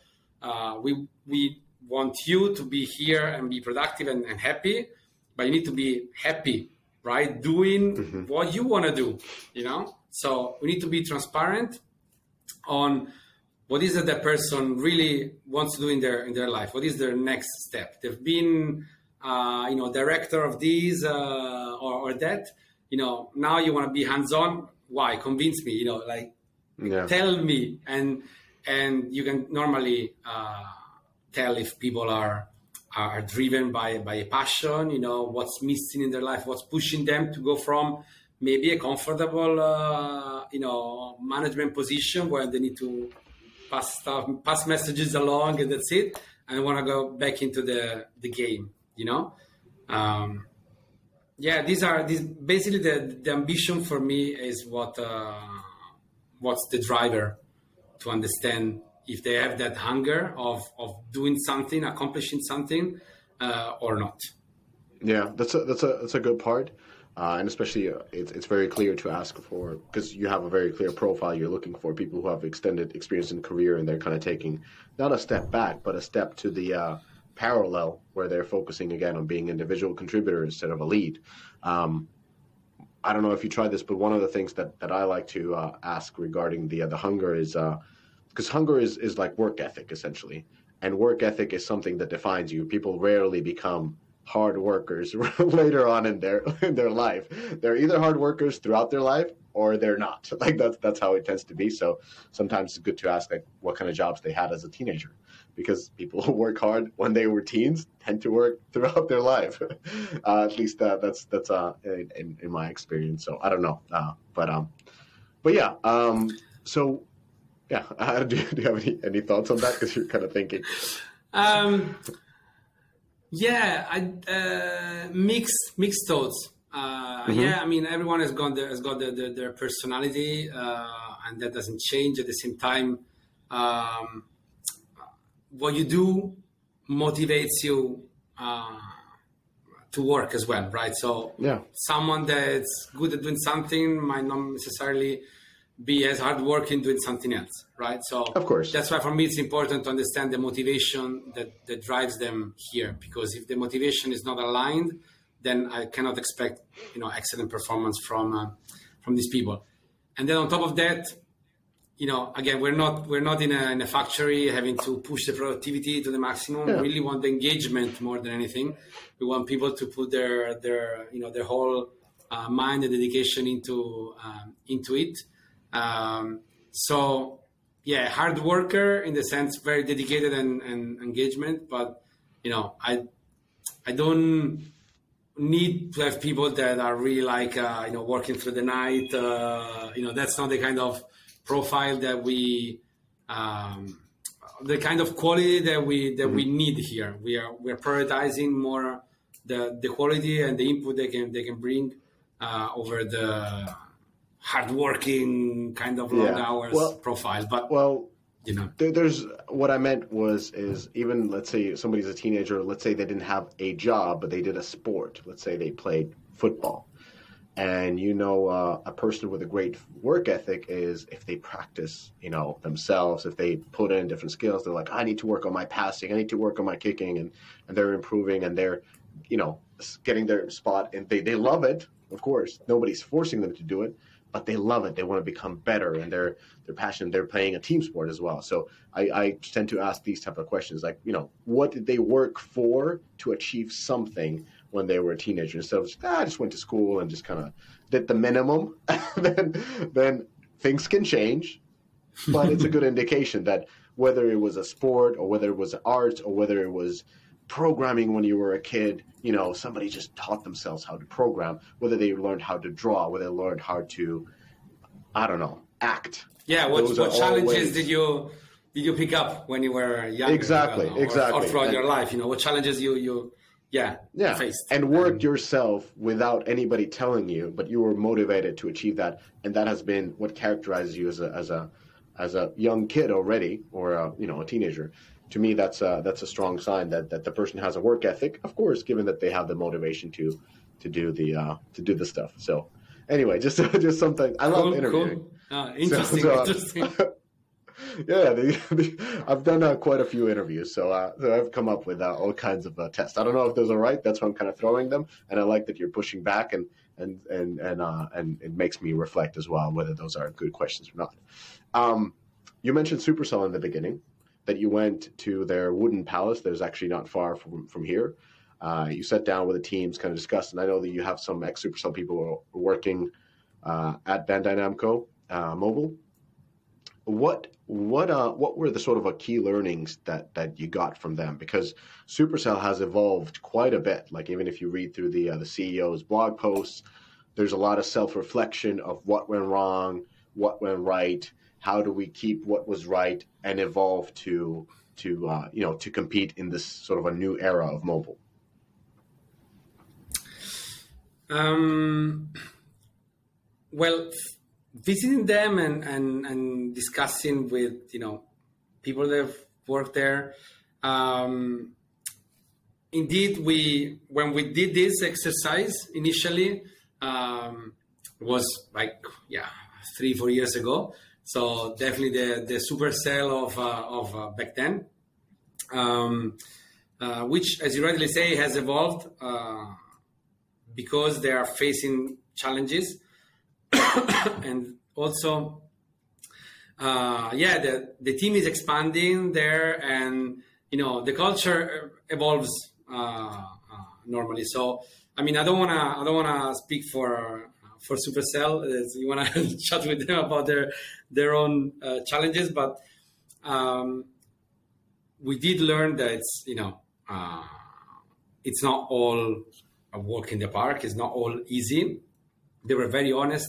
uh, we we want you to be here and be productive and, and happy, but you need to be happy, right? Doing mm-hmm. what you want to do. You know, so we need to be transparent on what is it that person really wants to do in their in their life. What is their next step? They've been uh, you know, director of these uh, or, or that. You know, now you want to be hands-on. Why? Convince me. You know, like yeah. tell me, and and you can normally uh, tell if people are are driven by by a passion. You know, what's missing in their life, what's pushing them to go from maybe a comfortable, uh, you know, management position where they need to pass stuff, pass messages along, and that's it, and want to go back into the the game you know? Um, yeah these are these basically the, the ambition for me is what uh, what's the driver to understand if they have that hunger of of doing something accomplishing something uh, or not. Yeah that's a that's a that's a good part. Uh, and especially uh, it's, it's very clear to ask for because you have a very clear profile you're looking for people who have extended experience in career and they're kind of taking not a step back but a step to the uh, parallel where they're focusing again on being individual contributors instead of a lead. Um, I don't know if you tried this, but one of the things that, that I like to uh, ask regarding the uh, the hunger is because uh, hunger is, is like work ethic essentially, and work ethic is something that defines you. People rarely become hard workers later on in their in their life. They're either hard workers throughout their life or they're not. Like that's that's how it tends to be. So sometimes it's good to ask like what kind of jobs they had as a teenager, because people who work hard when they were teens tend to work throughout their life. uh, at least uh, that's that's uh, in, in my experience. So I don't know, uh, but um, but yeah. Um, so yeah, do, do you have any, any thoughts on that? Because you're kind of thinking. Um, yeah, I, uh, mixed mixed thoughts. Uh, mm-hmm. Yeah, I mean, everyone has got their, has got their, their, their personality, uh, and that doesn't change. At the same time, um, what you do motivates you uh, to work as well, right? So, yeah, someone that's good at doing something might not necessarily be as hardworking doing something else, right? So of course, that's why for me it's important to understand the motivation that that drives them here. Because if the motivation is not aligned, then I cannot expect you know excellent performance from uh, from these people. And then on top of that, you know, again, we're not we're not in a, in a factory having to push the productivity to the maximum. Yeah. We really want the engagement more than anything. We want people to put their their you know their whole uh, mind and dedication into um, into it um, so yeah, hard worker in the sense, very dedicated and, and engagement. But you know, I I don't need to have people that are really like uh, you know working through the night. Uh, you know, that's not the kind of profile that we. Um, the kind of quality that we that mm-hmm. we need here. We are we're prioritizing more the the quality and the input they can they can bring uh, over the hardworking kind of long yeah. hours well, profile. But well, you know, there, there's what I meant was is even let's say somebody's a teenager. Let's say they didn't have a job, but they did a sport. Let's say they played football. And you know, uh, a person with a great work ethic is if they practice, you know, themselves, if they put in different skills, they're like, I need to work on my passing, I need to work on my kicking, and and they're improving, and they're, you know, getting their spot, and they they love it. Of course, nobody's forcing them to do it, but they love it. They want to become better, and they're they're passionate. They're playing a team sport as well. So I, I tend to ask these type of questions, like you know, what did they work for to achieve something when they were a teenager instead of just, ah, I just went to school and just kind of did the minimum. then then things can change, but it's a good indication that whether it was a sport or whether it was art or whether it was programming when you were a kid, you know, somebody just taught themselves how to program, whether they learned how to draw, whether they learned how to, I don't know, act. Yeah, what, what challenges did you did you pick up when you were young? Exactly, or, exactly. Or throughout and, your life, you know, what challenges you you yeah, yeah. faced and worked yourself without anybody telling you, but you were motivated to achieve that, and that has been what characterizes you as a as a as a young kid already, or a, you know a teenager to me, that's a, that's a strong sign that, that the person has a work ethic. Of course, given that they have the motivation to to do the uh, to do the stuff. So, anyway, just just something I love interviewing. Cool. Uh, interesting. So, so, uh, interesting. yeah, the, the, I've done uh, quite a few interviews, so, uh, so I've come up with uh, all kinds of uh, tests. I don't know if those are right. That's why I'm kind of throwing them, and I like that you're pushing back, and and and and uh, and it makes me reflect as well whether those are good questions or not. Um, you mentioned Supercell in the beginning, that you went to their wooden palace that is actually not far from, from here. Uh, you sat down with the teams, kind of discussed, and I know that you have some ex Supercell people working at Bandai Namco Mobile. What what uh, what were the sort of key learnings that that you got from them? Because Supercell has evolved quite a bit. Like even if you read through the uh, the CEO's blog posts, there's a lot of self reflection of what went wrong, what went right how do we keep what was right and evolve to to uh, you know to compete in this sort of a new era of mobile? Um, well, visiting them and, and, and discussing with you know people that have worked there. Um, indeed, we when we did this exercise initially um, was like yeah three four years ago. So definitely the the supercell of uh, of uh, back then, um, uh, which, as you rightly say, has evolved uh, because they are facing challenges, and also, uh, yeah, the the team is expanding there, and you know the culture evolves normally. So I mean, I don't wanna I don't wanna speak for for Supercell. You wanna chat with them about their their own uh, challenges, but um, we did learn that it's you know uh, it's not all a walk in the park. It's not all easy. They were very honest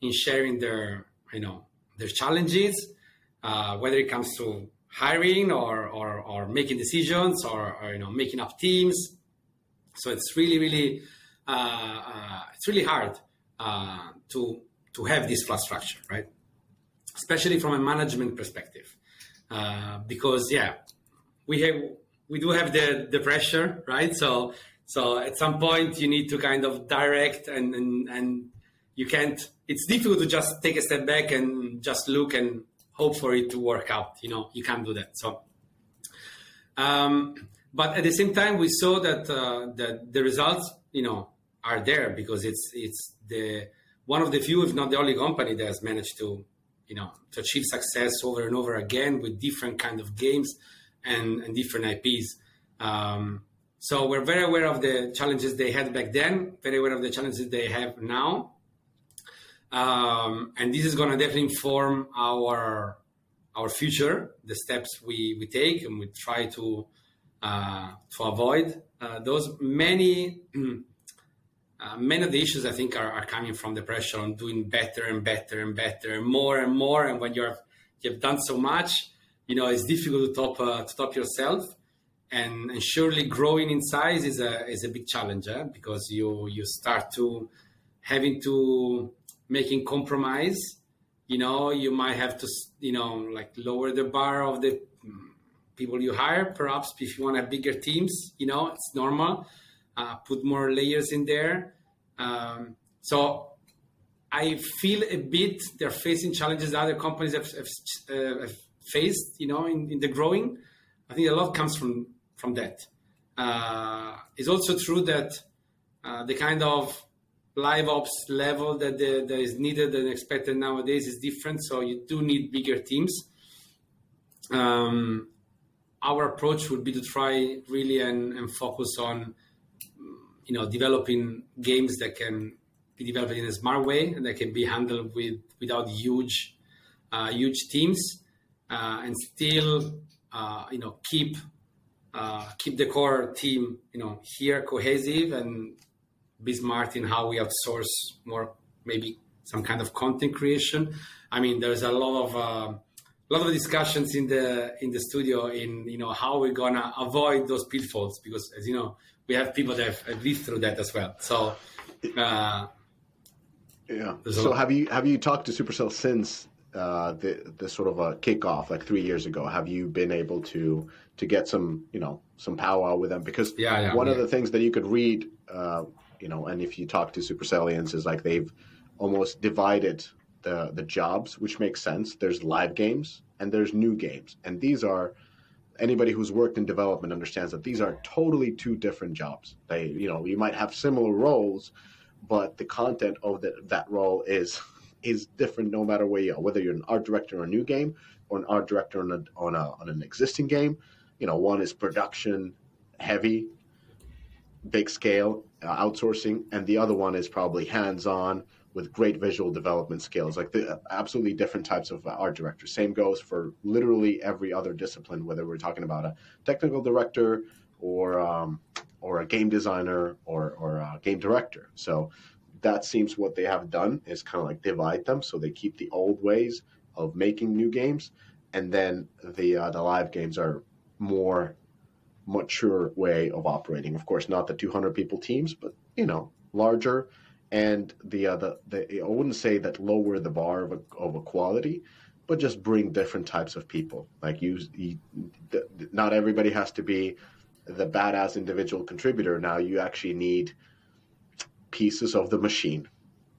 in sharing their you know their challenges, uh, whether it comes to hiring or, or, or making decisions or, or, you know making up teams. So it's really really uh, uh, it's really hard uh, to to have this flat structure, right? Especially from a management perspective, uh, because yeah, we have we do have the the pressure, right? So so at some point you need to kind of direct and and, and you can't. It's difficult to just take a step back and just look and hope for it to work out. You know, you can't do that. So, um, but at the same time, we saw that uh, that the results, you know, are there because it's it's the one of the few, if not the only company that has managed to, you know, to achieve success over and over again with different kind of games and, and different IPs. Um, so we're very aware of the challenges they had back then, very aware of the challenges they have now, um, and this is going to definitely inform our our future, the steps we, we take, and we try to uh, to avoid uh, those. Many uh, many of the issues I think are, are coming from the pressure on doing better and better and better and more and more. And when you're you've done so much, you know it's difficult to top uh, to top yourself. And, and surely growing in size is a is a big challenge eh? because you you start to having to making compromise. You know you might have to you know like lower the bar of the people you hire perhaps if you want to have bigger teams you know it's normal. Uh, put more layers in there. Um, so i feel a bit they're facing challenges that other companies have, have, uh, have faced you know in, in, the growing. I think a lot comes from from that uh, it's also true that uh, the kind of live ops level that, the, that is needed and expected nowadays is different. So you do need bigger teams. Um, our approach would be to try really and, and, focus on, you know, developing games that can be developed in a smart way and that can be handled with without huge, uh, huge teams, uh, and still, uh, you know, keep uh, keep the core team, you know, here cohesive and be smart in how we outsource more, maybe some kind of content creation. I mean, there's a lot of uh, a lot of discussions in the in the studio in you know how we're gonna avoid those pitfalls because as you know we have people that have, have lived through that as well. So. Uh, yeah. So have you have you talked to Supercell since uh, the the sort of a kickoff like three years ago? Have you been able to to get some you know some powwow with them? Because yeah, yeah, one yeah. of the things that you could read uh, you know, and if you talk to Supercellians, is like they've almost divided the the jobs, which makes sense. There's live games and there's new games, and these are anybody who's worked in development understands that these are totally two different jobs. They, you know, you might have similar roles, but the content of the, that role is is different no matter where you are. Whether you're an art director on a new game or an art director on a, on a on an existing game, you know, one is production heavy, big scale, uh, outsourcing, and the other one is probably hands-on with great visual development skills. Like the absolutely different types of uh, art directors. Same goes for literally every other discipline, whether we're talking about a technical director or um, or a game designer or or a game director. So that seems what they have done is kind of like divide them so they keep the old ways of making new games and then the uh, the live games are more mature way of operating. Of course, not the 200 people teams, but you know, larger, and the uh, the, I wouldn't say that lower the bar of, a, of equality, but just bring different types of people. Like you, you the, not everybody has to be the badass individual contributor. Now you actually need pieces of the machine.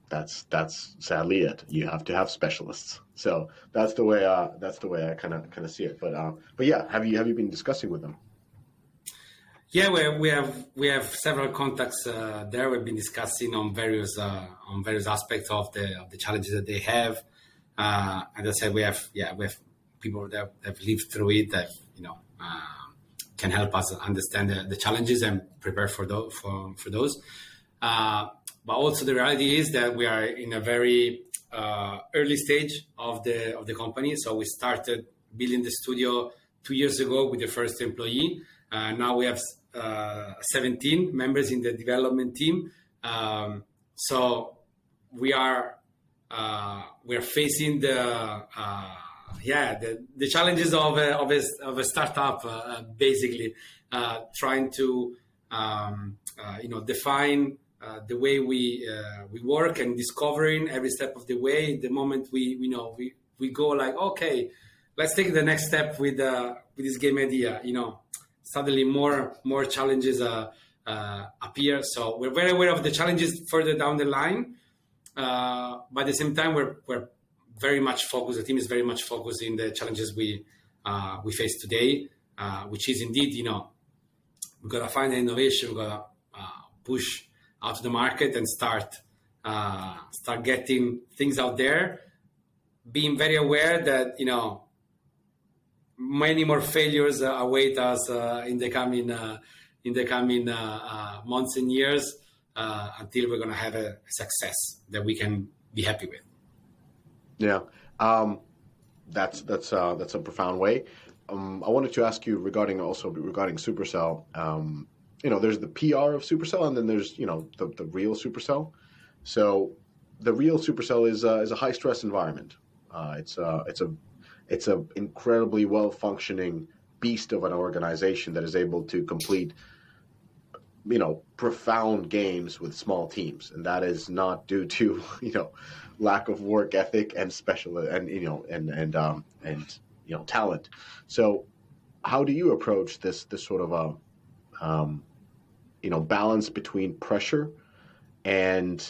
That's that's sadly it. You have to have specialists. So that's the way uh, that's the way I kind of kind of see it. But uh, but yeah, have you have you been discussing with them? Yeah, we we have we have several contacts uh, there. We've been discussing on various uh, on various aspects of the of the challenges that they have. Uh, as I said, we have yeah we have people that have lived through it, that you know uh, can help us understand the, the challenges and prepare for those. For, for those. Uh, but also the reality is that we are in a very uh, early stage of the of the company. So we started building the studio two years ago with the first employee. Uh, now we have uh, 17 members in the development team. Um, so we are uh, we are facing the yeah the, the challenges of a, of a, of a startup basically trying to um, you know define uh, the way we uh, we work and discovering every step of the way. The moment we we know we we go like okay, let's take the next step with uh, with this game idea. You know, suddenly more more challenges uh, uh, appear. So we're very aware of the challenges further down the line. but at the same time, we're we're very much focused. The team is very much focused in the challenges we we face today, which is indeed you know we've gotta find an innovation. We've gotta push out to the market and start uh, start getting things out there. Being very aware that you know many more failures uh, await us uh, in the coming uh, in the coming uh, uh, months and years until we're going to have a success that we can be happy with. Yeah, um, that's that's that's a profound way. Um, I wanted to ask you regarding also regarding Supercell. Um, you know, there's the PR of Supercell, and then there's you know the the real Supercell. So the real Supercell is uh, is a high stress environment. Uh, it's a it's a it's a incredibly well functioning beast of an organization that is able to complete you know profound games with small teams and that is not due to you know lack of work ethic and special and you know and and um and you know talent so how do you approach this this sort of a um, you know balance between pressure and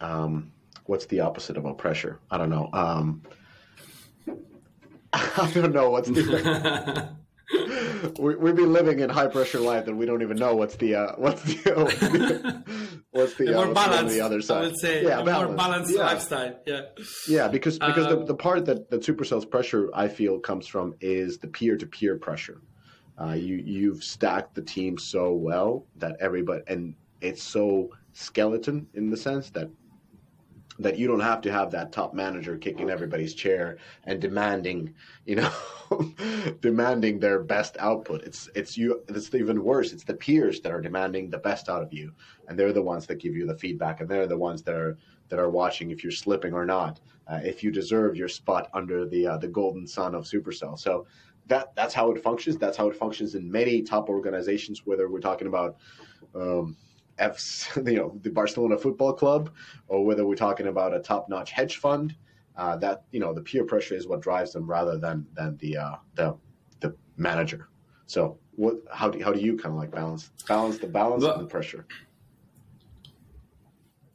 um, what's the opposite of a pressure? I don't know. Um, I don't know what's the. we, we've been living in high pressure life and we don't even know what's the uh, what's the what's the, uh, more balance, the other side. I would say yeah, a balance. more balanced yeah. lifestyle. Yeah, yeah, because because um, the, the part that that Supercell's pressure I feel comes from is the peer to peer pressure. Uh, you you've stacked the team so well that everybody and it's so skeleton in the sense that that you don't have to have that top manager kicking everybody's chair and demanding, you know, demanding their best output. It's it's you. It's even worse. It's the peers that are demanding the best out of you, and they're the ones that give you the feedback, and they're the ones that are that are watching if you're slipping or not, uh, if you deserve your spot under the uh, the golden sun of Supercell. So that that's how it functions. That's how it functions in many top organizations. Whether we're talking about um, F's, you know, the Barcelona Football Club, or whether we're talking about a top-notch hedge fund, uh, that you know the peer pressure is what drives them rather than than the uh, the the manager. So what? How do how do you kind of like balance balance the balance well, and the pressure?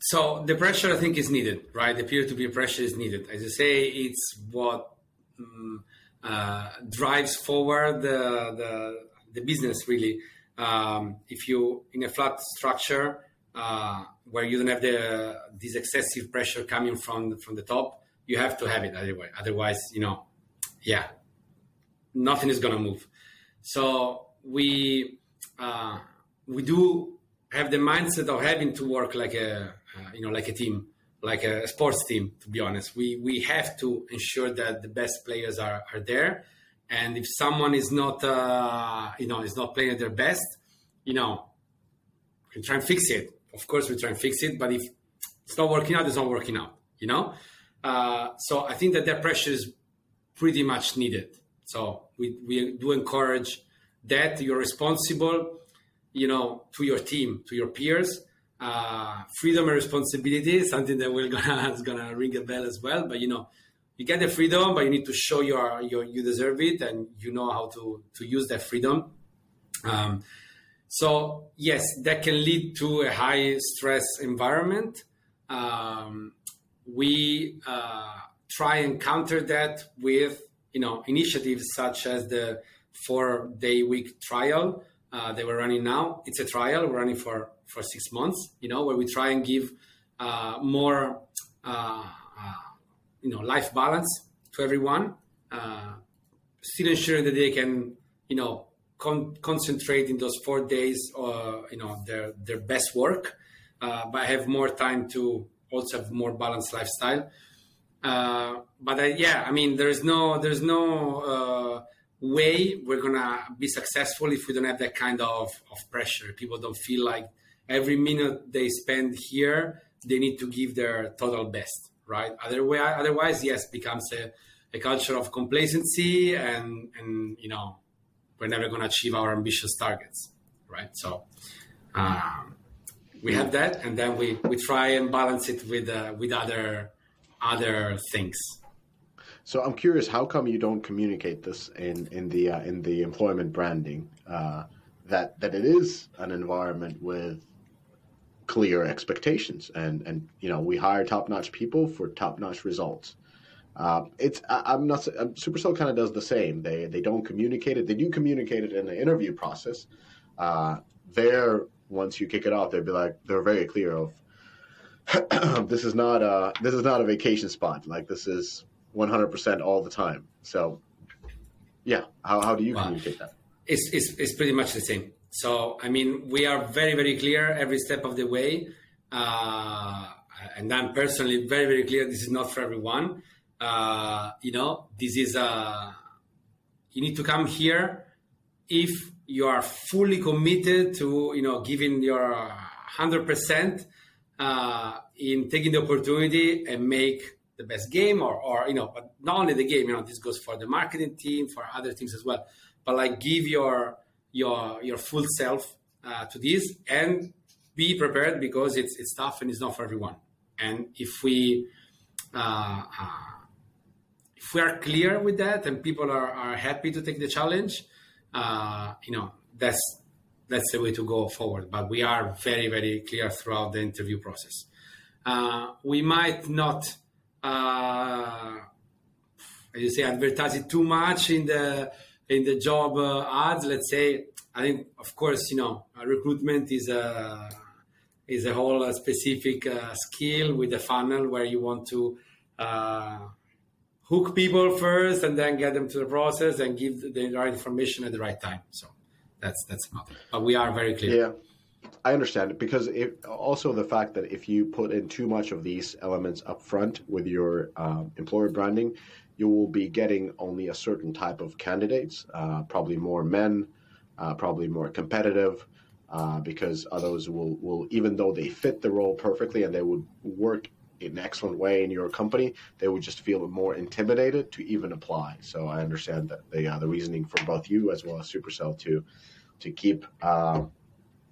So the pressure I think is needed, right? The peer-to-peer pressure is needed. As you say, it's what. Um, uh, drives forward the, the, the business really. Um, if you in a flat structure uh, where you don't have the this excessive pressure coming from from the top, you have to have it anyway. Otherwise, you know, yeah, nothing is gonna move. So we uh, we do have the mindset of having to work like a uh, you know like a team like a sports team to be honest. We we have to ensure that the best players are are there. And if someone is not uh, you know is not playing at their best you know we try and fix it. Of course we try and fix it but if it's not working out it's not working out you know? Uh, so i think that that pressure is pretty much needed. So we, we do encourage that. You're responsible you know to your team to your peers uh, freedom and responsibility, something that will gonna is gonna ring a bell as well. But you know, you get the freedom, but you need to show your, your you deserve it and you know how to to use that freedom. Um, so yes, that can lead to a high stress environment. Um, we uh, try and counter that with you know initiatives such as the four day week trial uh, we're running now. It's a trial we're running for for six months, you know, where we try and give uh, more, uh, uh, you know, life balance to everyone, uh, still ensuring that they can, you know, con- concentrate in those four days, uh, you know, their their best work, but have more time to also have more balanced lifestyle. But I, yeah, I mean, there's no there's no way we're gonna be successful if we don't have that kind of, of pressure. People don't feel like every minute they spend here they need to give their total best, right? Otherwise, otherwise, yes, becomes a, a culture of complacency, and and you know, we're never gonna achieve our ambitious targets, right? So. Um, we have that, and then we, we try and balance it with uh, with other other things. So I'm curious, how come you don't communicate this in in the uh, in the employment branding uh, that that it is an environment with clear expectations and and you know we hire top notch people for top notch results. Uh, it's I, am not uh, Supercell kind of does the same. They they don't communicate it. They do communicate it in the interview process. Uh, they're once you kick it off, they'd be like they're very clear of this is not a this is not a vacation spot. Like this is 100% all the time. So, yeah, how, how do you wow. communicate that? It's, it's, it's pretty much the same. So, I mean, we are very, very clear every step of the way. Uh, and I'm personally very, very clear this is not for everyone. Uh, you know, this is a, uh, you need to come here if you are fully committed to, you know, giving your 100% uh, in taking the opportunity and make the best game or, or you know but not only the game you know this goes for the marketing team for other things as well but like give your your your full self uh, to this and be prepared because it's it's tough and it's not for everyone. And if we uh, uh, if we are clear with that and people are, are happy to take the challenge uh, you know that's that's the way to go forward. But we are very very clear throughout the interview process. Uh, we might not you say advertise it too much in the in the job uh, ads let's say i think of course you know recruitment is a is a whole uh, specific uh, skill with a funnel where you want to uh, hook people first and then get them to the process and give the right information at the right time. So that's that's it. But we are very clear. Yeah. I understand it because it, also the fact that if you put in too much of these elements up front with your um, employer branding, you will be getting only a certain type of candidates, uh, probably more men, uh, probably more competitive, uh, because others will, will, even though they fit the role perfectly and they would work in an excellent way in your company, they would just feel more intimidated to even apply. So I understand that the, uh, the reasoning for both you as well as Supercell to to keep uh,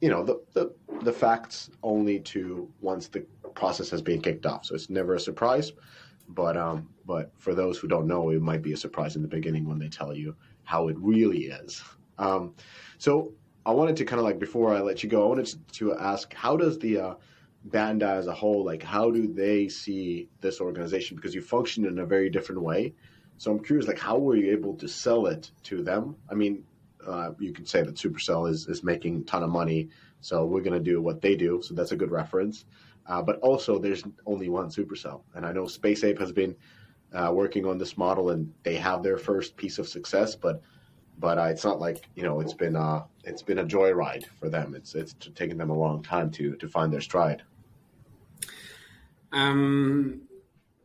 you know the, the the facts only to once the process has been kicked off. So it's never a surprise. But um, but for those who don't know, it might be a surprise in the beginning when they tell you how it really is. Um, so I wanted to kind of like before I let you go, I wanted to ask how does the uh, Bandai as a whole, like how do they see this organization? Because you function in a very different way. So I'm curious, like how were you able to sell it to them? I mean, uh, you can say that Supercell is, is making a ton of money, so we're going to do what they do. So that's a good reference. Uh, but also, there's only one Supercell, and I know Space Ape has been uh, working on this model, and they have their first piece of success. But but uh, it's not like you know it's been uh, it's been a joyride for them. It's it's taken them a long time to to find their stride. Um,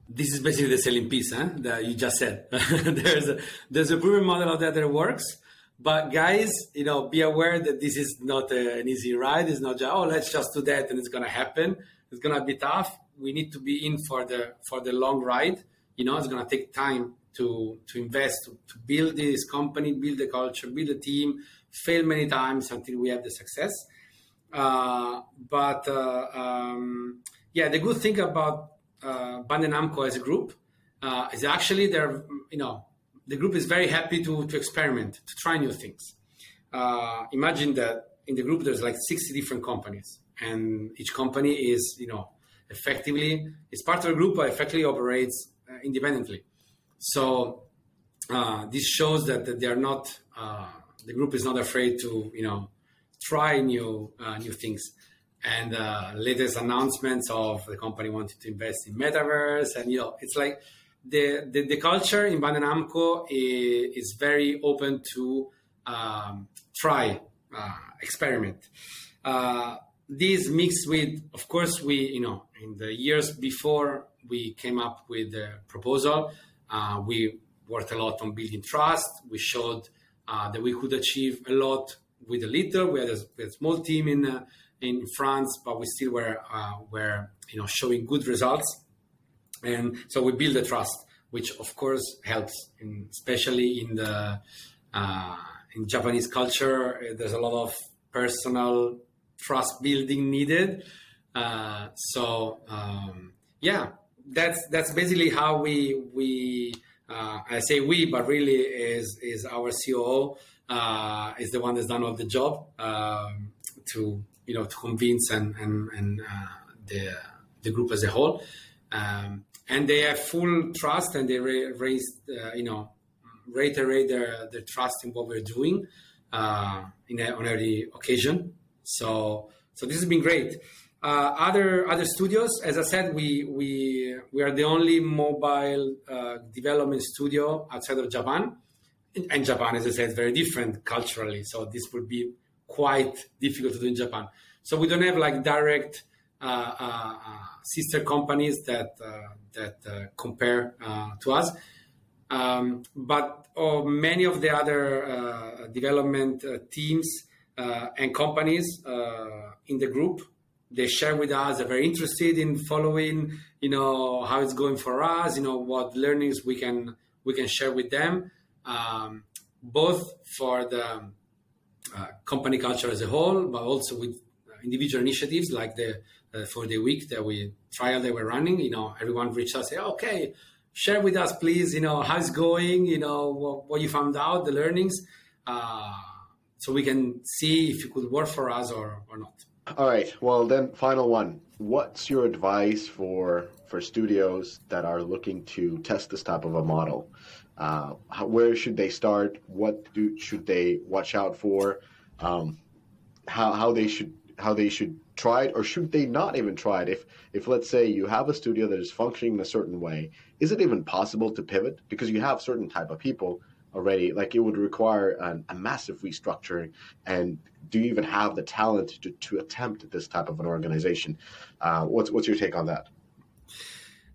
this is basically the selling piece huh, that you just said. there's a, there's a proven model out there that works but guys, you know, be aware that this is not a, an easy ride. It's not just oh, let's just do that and it's gonna happen. It's gonna be tough. We need to be in for the for the long ride. You know, it's gonna take time to to invest, to, to build this company, build the culture, build a team, fail many times until we have the success. Uh, but uh, um, yeah, the good thing about uh, Bandai Namco as a group uh, is actually they're you know the group is very happy to, to experiment, to try new things. Uh, imagine that in the group there's like 60 different companies, and each company is, you know, effectively it's part of a group, but effectively operates uh, independently. So uh, this shows that, that they are not, uh, the group is not afraid to, you know, try new uh, new things. And uh, latest announcements of the company wanting to invest in metaverse, and you know, it's like the, the, the culture in Bandai Namco is, is, very open to um, try, uh, experiment. This mixed with, of course, we, you know, in the years before we came up with the proposal, uh, we worked a lot on building trust. We showed uh, that we could achieve a lot with a little. We had a, a small team in uh, in France, but we still were uh, were you know showing good results, and so we build the trust, which of course helps, in, especially in the uh, in Japanese culture. There's a lot of personal trust building needed. Uh, so um, yeah, that's that's basically how we we uh, I say we, but really is is our COO uh, is the one that's done all the job um, to you know to convince and and, and uh, the the group as a whole. Um, and they have full trust, and they ra- raise uh, you know reiterate their their trust in what we're doing uh, in a, on every occasion. So so this has been great. Uh, other other studios, as I said, we we we are the only mobile uh, development studio outside of Japan, and Japan, as I said, is very different culturally. So this would be quite difficult to do in Japan. So we don't have like direct uh, uh, uh sister companies that uh, that compare to us. Um, but oh, many of the other development teams and companies in the group. They share with us they're very interested in following you know how it's going for us you know what learnings we can we can share with them um, both for the uh, company culture as a whole but also with individual initiatives like the uh, for the week that we trial that we're running. You know everyone reached out say okay share with us please you know how it's going you know what, what you found out the learnings. Uh, so we can see if it could work for us or, or not all right. Well, then, final one. What's your advice for for studios that are looking to test this type of a model? Uh, how, where should they start? What do should they watch out for? Um, how how they should how they should try it, or should they not even try it? If if let's say you have a studio that is functioning in a certain way, is it even possible to pivot because you have certain type of people already? Like it would require an, a massive restructuring and do you even have the talent to, to attempt this type of an organization? Uh, what's what's your take on that?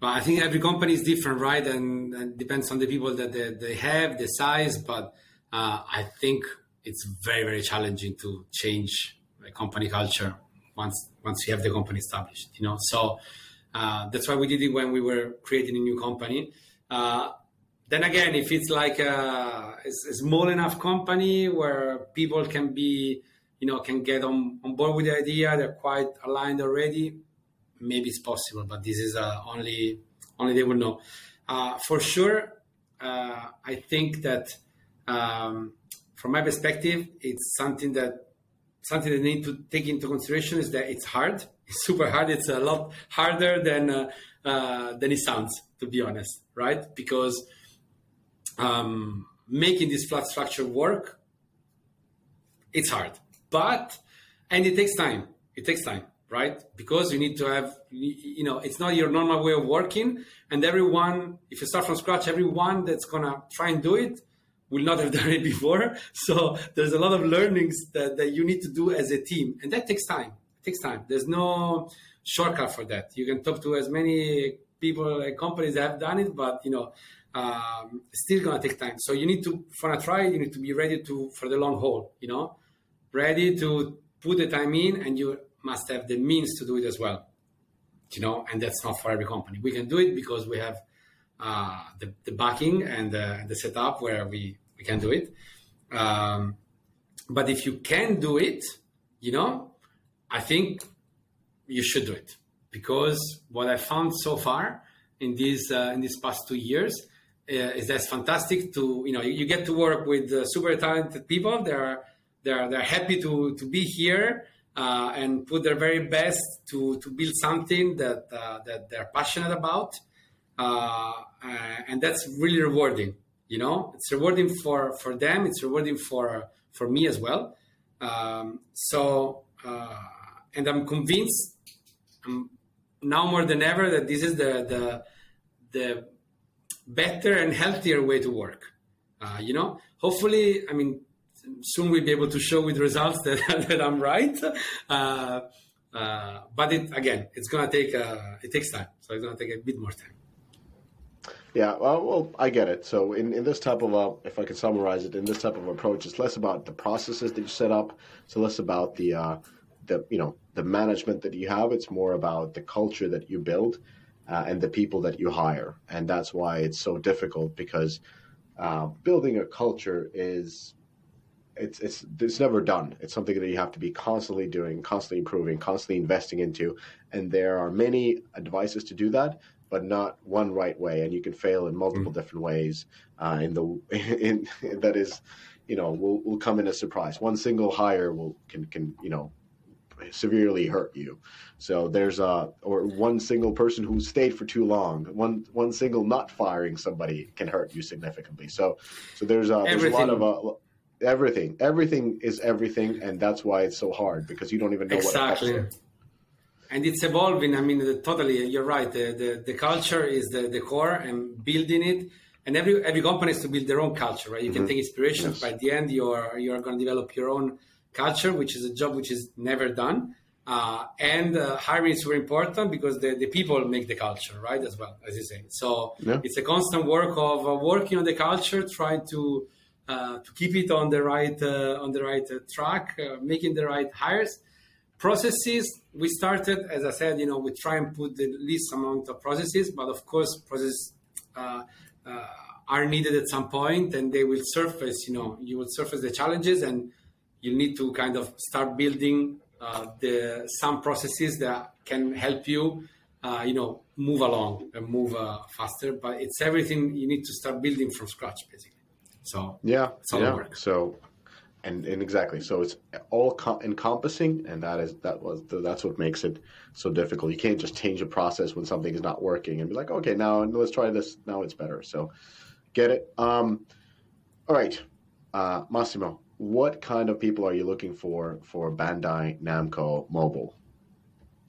Well, I think every company is different, right? And, and depends on the people that they, they have, the size. But uh, I think it's very very challenging to change a company culture once once you have the company established. You know, so uh, that's why we did it when we were creating a new company. Uh, then again, if it's like a, a, small enough company where people can be you know can get on, on board with the idea they're quite aligned already maybe it's possible but this is uh, only only they will know. Uh, for sure uh, i think that um, from my perspective it's something that something that need to take into consideration is that it's hard. It's super hard. It's a lot harder than uh, uh, than it sounds to be honest right? Because um, making this flat structure work it's hard. But and it takes time. It takes time right? Because you need to have you know it's not your normal way of working. And everyone if you start from scratch everyone that's gonna try and do it will not have done it before. So there's a lot of learnings that, that you need to do as a team. And that takes time. It takes time. There's no shortcut for that. You can talk to as many people and companies that have done it but you know um, still gonna take time. So you need to for a try you need to be ready to for the long haul you know? Ready to put the time in and you must have the means to do it as well you know? And that's not for every company. We can do it because we have uh, the, the backing and the, the setup where we, we can do it. Um, but if you can do it you know i think you should do it. Because what i found so far in these uh, in these past two years uh, is that's fantastic to you know you, you get to work with uh, super talented people there are they're they're happy to to be here uh, and put their very best to to build something that uh, that they're passionate about, uh, and that's really rewarding. You know, it's rewarding for for them. It's rewarding for for me as well. Um, so, uh, and I'm convinced um, now more than ever that this is the the the better and healthier way to work. Uh, you know, hopefully, I mean, soon we'll be able to show with results that, that I'm right. Uh, uh, but it, again, it's gonna take uh, it takes time, so it's gonna take a bit more time. Yeah, well, well, I get it. So in, in this type of a, if I can summarize it, in this type of approach, it's less about the processes that you set up. It's less about the uh, the you know the management that you have. It's more about the culture that you build uh, and the people that you hire, and that's why it's so difficult because uh, building a culture is it's it's it's never done. It's something that you have to be constantly doing, constantly improving, constantly investing into, and there are many devices to do that, but not one right way, and you can fail in multiple mm-hmm. different ways. Uh, in the in, in that is, you know, will will come in a surprise. One single hire will can can you know severely hurt you. So there's a or one single person who stayed for too long. One one single not firing somebody can hurt you significantly. So so there's a there's a lot of uh, everything. Everything is everything, and that's why it's so hard because you don't even know exactly. what exactly. And it's evolving. I mean, the, totally, you're right. The, the, the culture is the, the core, and building it. And every every company has to build their own culture, right? You mm-hmm. can take inspiration, yes. but at the end, you're you're going to develop your own culture, which is a job which is never done. Uh, and uh, hiring is very important because the, the people make the culture, right? As well, as you say. So yeah. it's a constant work of uh, working on the culture, trying to uh, to keep it on the right uh, on the right uh, track, making the right hires. Processes. We started, as I said, you know, we try and put the least amount of processes, but of course, processes are needed at some point, and they will surface. You know, you will surface the challenges, and you need to kind of start building uh, the some processes that can help you, uh, you know, move along and move uh, faster. But it's everything you need to start building from scratch, basically. So yeah, yeah. Work. So and, and exactly so it's all com- encompassing and that is that was the, that's what makes it so difficult you can't just change a process when something is not working and be like okay now let's try this now it's better so get it um all right uh massimo what kind of people are you looking for for Bandai Namco Mobile?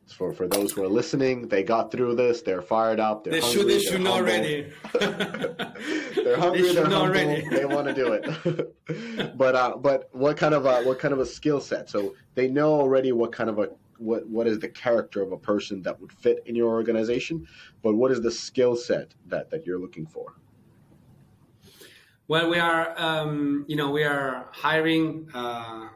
For for those who are listening, they got through this. They're fired up. They're they hungry, should. They should know already. they're hungry. They they're humble. Already. they want to do it. but uh, but what kind of a, what kind of a skill set? So they know already what kind of a what what is the character of a person that would fit in your organization. But what is the skill set that that you're looking for? Well, we are, um, you know, we are hiring uh,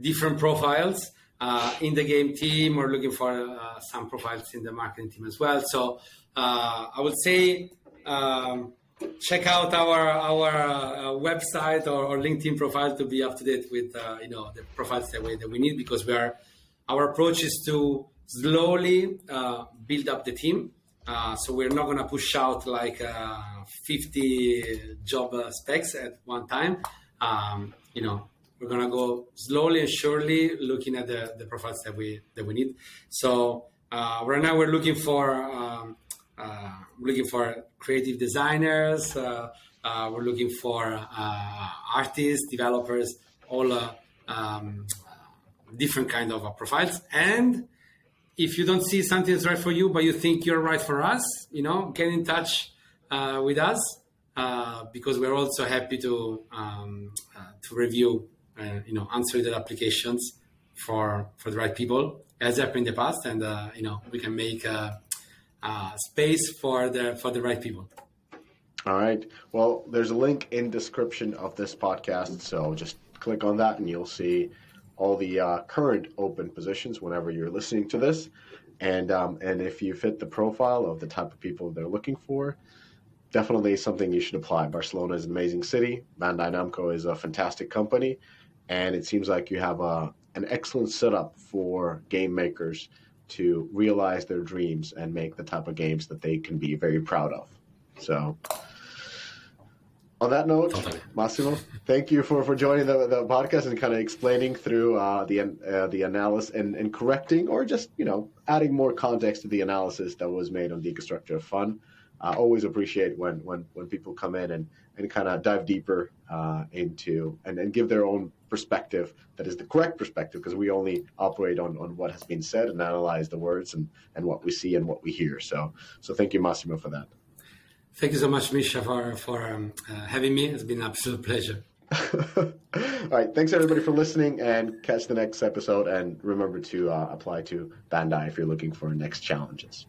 different profiles uh, in the game team. We're looking for uh, some profiles in the marketing team as well. So uh, I would say um, check out our our uh, website or, or, LinkedIn profile to be up to date with uh, you know the profiles that we that we need because we are our approach is to slowly build up the team. Uh, so we're not going to push out like uh, 50 job uh, specs at one time. Um, you know, we're going to go slowly and surely looking at the, the profiles that we that we need. So uh, right now we're looking for um, uh, looking for creative designers. we're looking for artists, developers, all um, different kind of profiles and if you don't see something that's right for you, but you think you're right for us, you know, get in touch uh, with us uh, because we're also happy to um, uh, to review, uh, you know, unsolicited applications for for the right people, as happened in the past, and uh, you know, we can make a space for the for the right people. All right. Well, there's a link in description of this podcast, so just click on that and you'll see all the uh, current open positions whenever you're listening to this. And um, and if you fit the profile of the type of people they're looking for, definitely something you should apply. Barcelona is an amazing city. Bandai Namco is a fantastic company, and it seems like you have a an excellent setup for game makers to realize their dreams and make the type of games that they can be very proud of. So on that note, totally. Massimo, thank you for, for joining the, the podcast and kind of explaining through uh, the uh, the analysis and, and correcting or just you know adding more context to the analysis that was made on Deconstructor of Fun. I always appreciate when, when, when people come in and, and kind of dive deeper uh, into and, and give their own perspective that is the correct perspective because we only operate on, on what has been said and analyze the words and, and what we see and what we hear. So so thank you, Massimo, for that. Thank you so much, Misha, for, for um, uh, having me. It's been an absolute pleasure. All right. Thanks everybody for listening, and catch the next episode. And remember to uh, apply to Bandai if you're looking for next challenges.